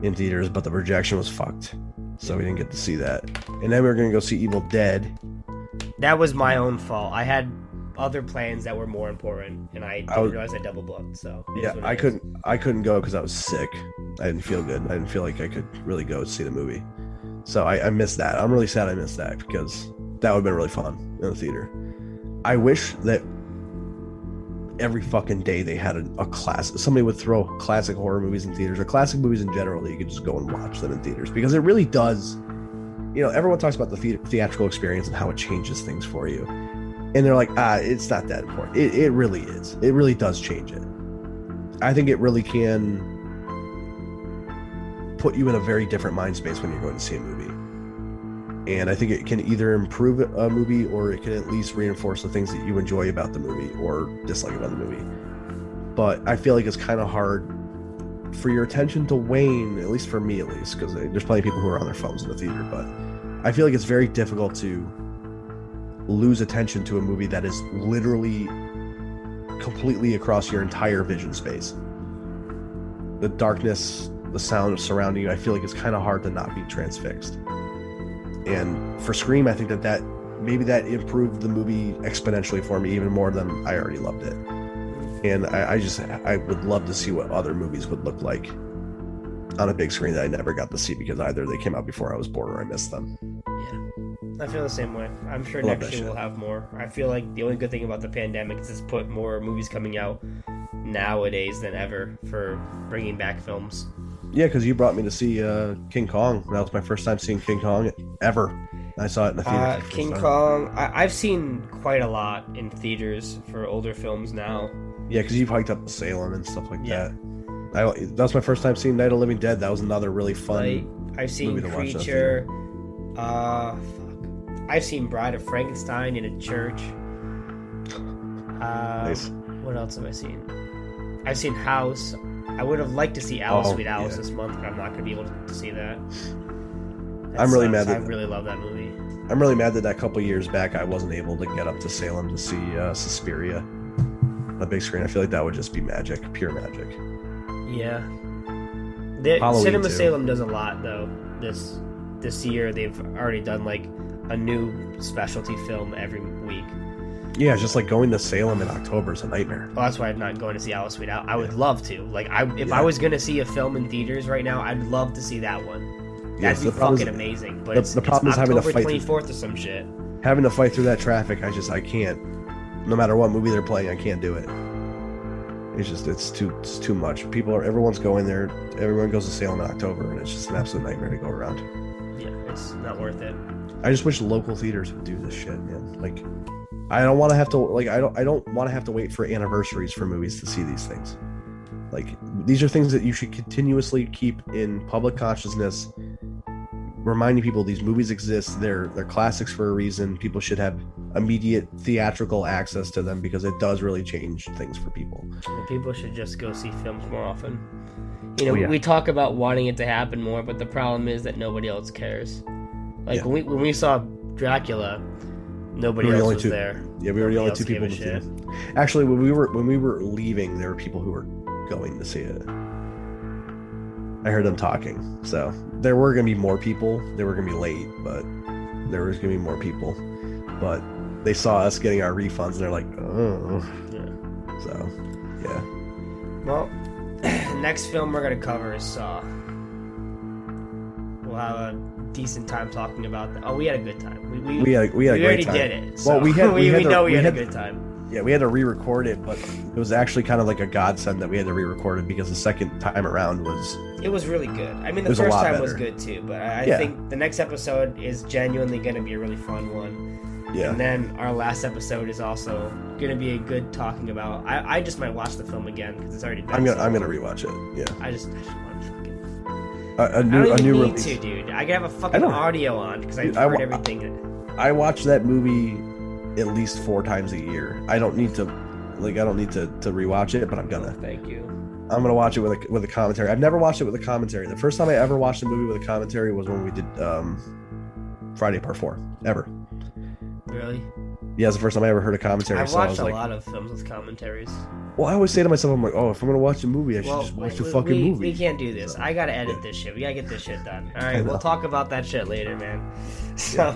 in theaters, but the projection was fucked, so we didn't get to see that. And then we were gonna go see Evil Dead. That was my own fault. I had other plans that were more important, and I didn't I was- realize I double booked. So Yeah, I couldn't. I couldn't go because I was sick. I didn't feel good. I didn't feel like I could really go see the movie. So I, I missed that. I'm really sad I missed that because that would have been really fun in the theater. I wish that every fucking day they had a, a class. Somebody would throw classic horror movies in theaters or classic movies in general that you could just go and watch them in theaters because it really does. You know, everyone talks about the the- theatrical experience and how it changes things for you, and they're like, ah, it's not that important. It, it really is. It really does change it. I think it really can put you in a very different mind space when you're going to see a movie. And I think it can either improve a movie or it can at least reinforce the things that you enjoy about the movie or dislike about the movie. But I feel like it's kind of hard for your attention to wane, at least for me, at least, because there's plenty of people who are on their phones in the theater. But I feel like it's very difficult to lose attention to a movie that is literally completely across your entire vision space. The darkness, the sound surrounding you, I feel like it's kind of hard to not be transfixed. And for Scream, I think that that maybe that improved the movie exponentially for me even more than I already loved it. And I, I just I would love to see what other movies would look like on a big screen that I never got to see because either they came out before I was born or I missed them. I feel the same way. I'm sure Love next year we'll have more. I feel like the only good thing about the pandemic is it's put more movies coming out nowadays than ever for bringing back films. Yeah, because you brought me to see uh, King Kong. That was my first time seeing King Kong ever. I saw it in the theater. Uh, for the first King time. Kong, I- I've seen quite a lot in theaters for older films now. Yeah, because you've hiked up to Salem and stuff like Yeah. that. I, that was my first time seeing Night of the Living Dead. That was another really fun. Like I've seen movie to watch Creature. Uh. I've seen Bride of Frankenstein in a church. Um, Nice. What else have I seen? I've seen House. I would have liked to see Alice Oh, Sweet Alice yeah. this month, but I'm not going to be able to see that. That I'm really sucks. mad I really love that movie. I'm really mad that that couple years back I wasn't able to get up to Salem to see uh, Suspiria on a big screen. I feel like that would just be magic, pure magic. Yeah. The, Cinema too. Salem does a lot though. This this year they've already done like a new specialty film every week. Yeah, just like going to Salem in October is a nightmare. Well, that's why I'm not going to see Alice Sweet Out. I would love to. Like, I if Yeah. I was going to see a film in theaters right now, I'd love to see that one. Yeah, That'd so be fucking is- amazing. But the- it's, the problem it's is having to October fight through- 24th or some shit. Having to fight through that traffic, I just I can't. No matter what movie they're playing, I can't do it. It's just it's too it's too much. People are everyone's going there. Everyone goes to Salem in October, and it's just an absolute nightmare to go around. Yeah, it's not worth it. I just wish local theaters would do this shit, man. Like, I don't want to have to like I don't I don't want to have to wait for anniversaries for movies to see these things. Like, these are things that you should continuously keep in public consciousness, reminding people these movies exist. They're they're classics for a reason. People should have immediate theatrical access to them because it does really change things for people. Well, people should just go see films more often. You oh, know, Oh, yeah. we talk about wanting it to happen more, but the problem is that nobody else cares. Like Yeah. when we when we saw Dracula, nobody We else only was two- there. Yeah, we were the only two people in gave the a theater. Actually, when we were when we were leaving, there were people who were going to see it. I heard them talking. So there were gonna be more people. They were gonna be late, but there was gonna be more people. But they saw us getting our refunds and they're like, oh. Yeah. So yeah. Well, *clears throat* next film we're gonna cover is Saw. We'll have a decent time talking about that. Oh, we had a good time. We we, We had we had a we great already time. did it. Well, we had- *laughs* we, we had we to- know we, had, had a good time. Yeah, we had to re-record it, but it was actually kind of like a godsend that we had to re-record it because the second time around was It was really good. I mean, the first time was good too, but I, Yeah. think the next episode is genuinely going to be a really fun one. yeah. And then our last episode is also going to be a good talking about. I, I just might watch the film again because it's already. Been I'm gonna so I'm gonna rewatch it. Yeah. I just, I just want to fucking. A, a I new don't a new need release. to, dude. I can have a fucking audio on because I've Dude, I heard everything. I watch that movie at least four times a year. I don't need to, like, I don't need to to rewatch it, but I'm gonna. Thank you. I'm gonna watch it with a with a commentary. I've never watched it with a commentary. The first time I ever watched a movie with a commentary was when we did um, Friday Part Four. Ever. Really? Yeah, it's the first time I ever heard a commentary. I've so I watched a like, lot of films with commentaries. well, I always say to myself, I'm like, oh, if I'm gonna watch a movie, I should Well, just watch the fucking we, movie. we can't do this. So, I gotta edit yeah. this shit. We gotta get this shit done. *laughs* All right, we'll talk about that shit later, man. *laughs* So,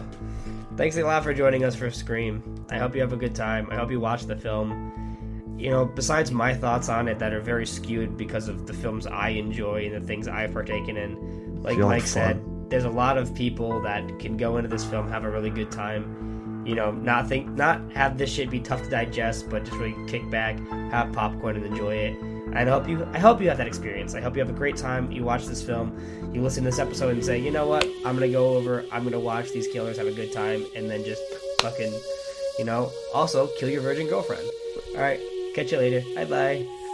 thanks a lot for joining us for Scream. I hope you have a good time. I hope you watch the film. You know, besides my thoughts on it that are very skewed because of the films I enjoy and the things I've partaken in, like Feel like Mike said, there's a lot of people that can go into this film have a really good time. You know, not think, not have this shit be tough to digest, but just really kick back, have popcorn, and enjoy it. And I hope you, I hope you have that experience. I hope you have a great time. You watch this film, you listen to this episode, and say, you know what, I'm gonna go over, I'm gonna watch these killers, have a good time, and then just fucking, you know, also kill your virgin girlfriend. All right, catch you later. Bye bye.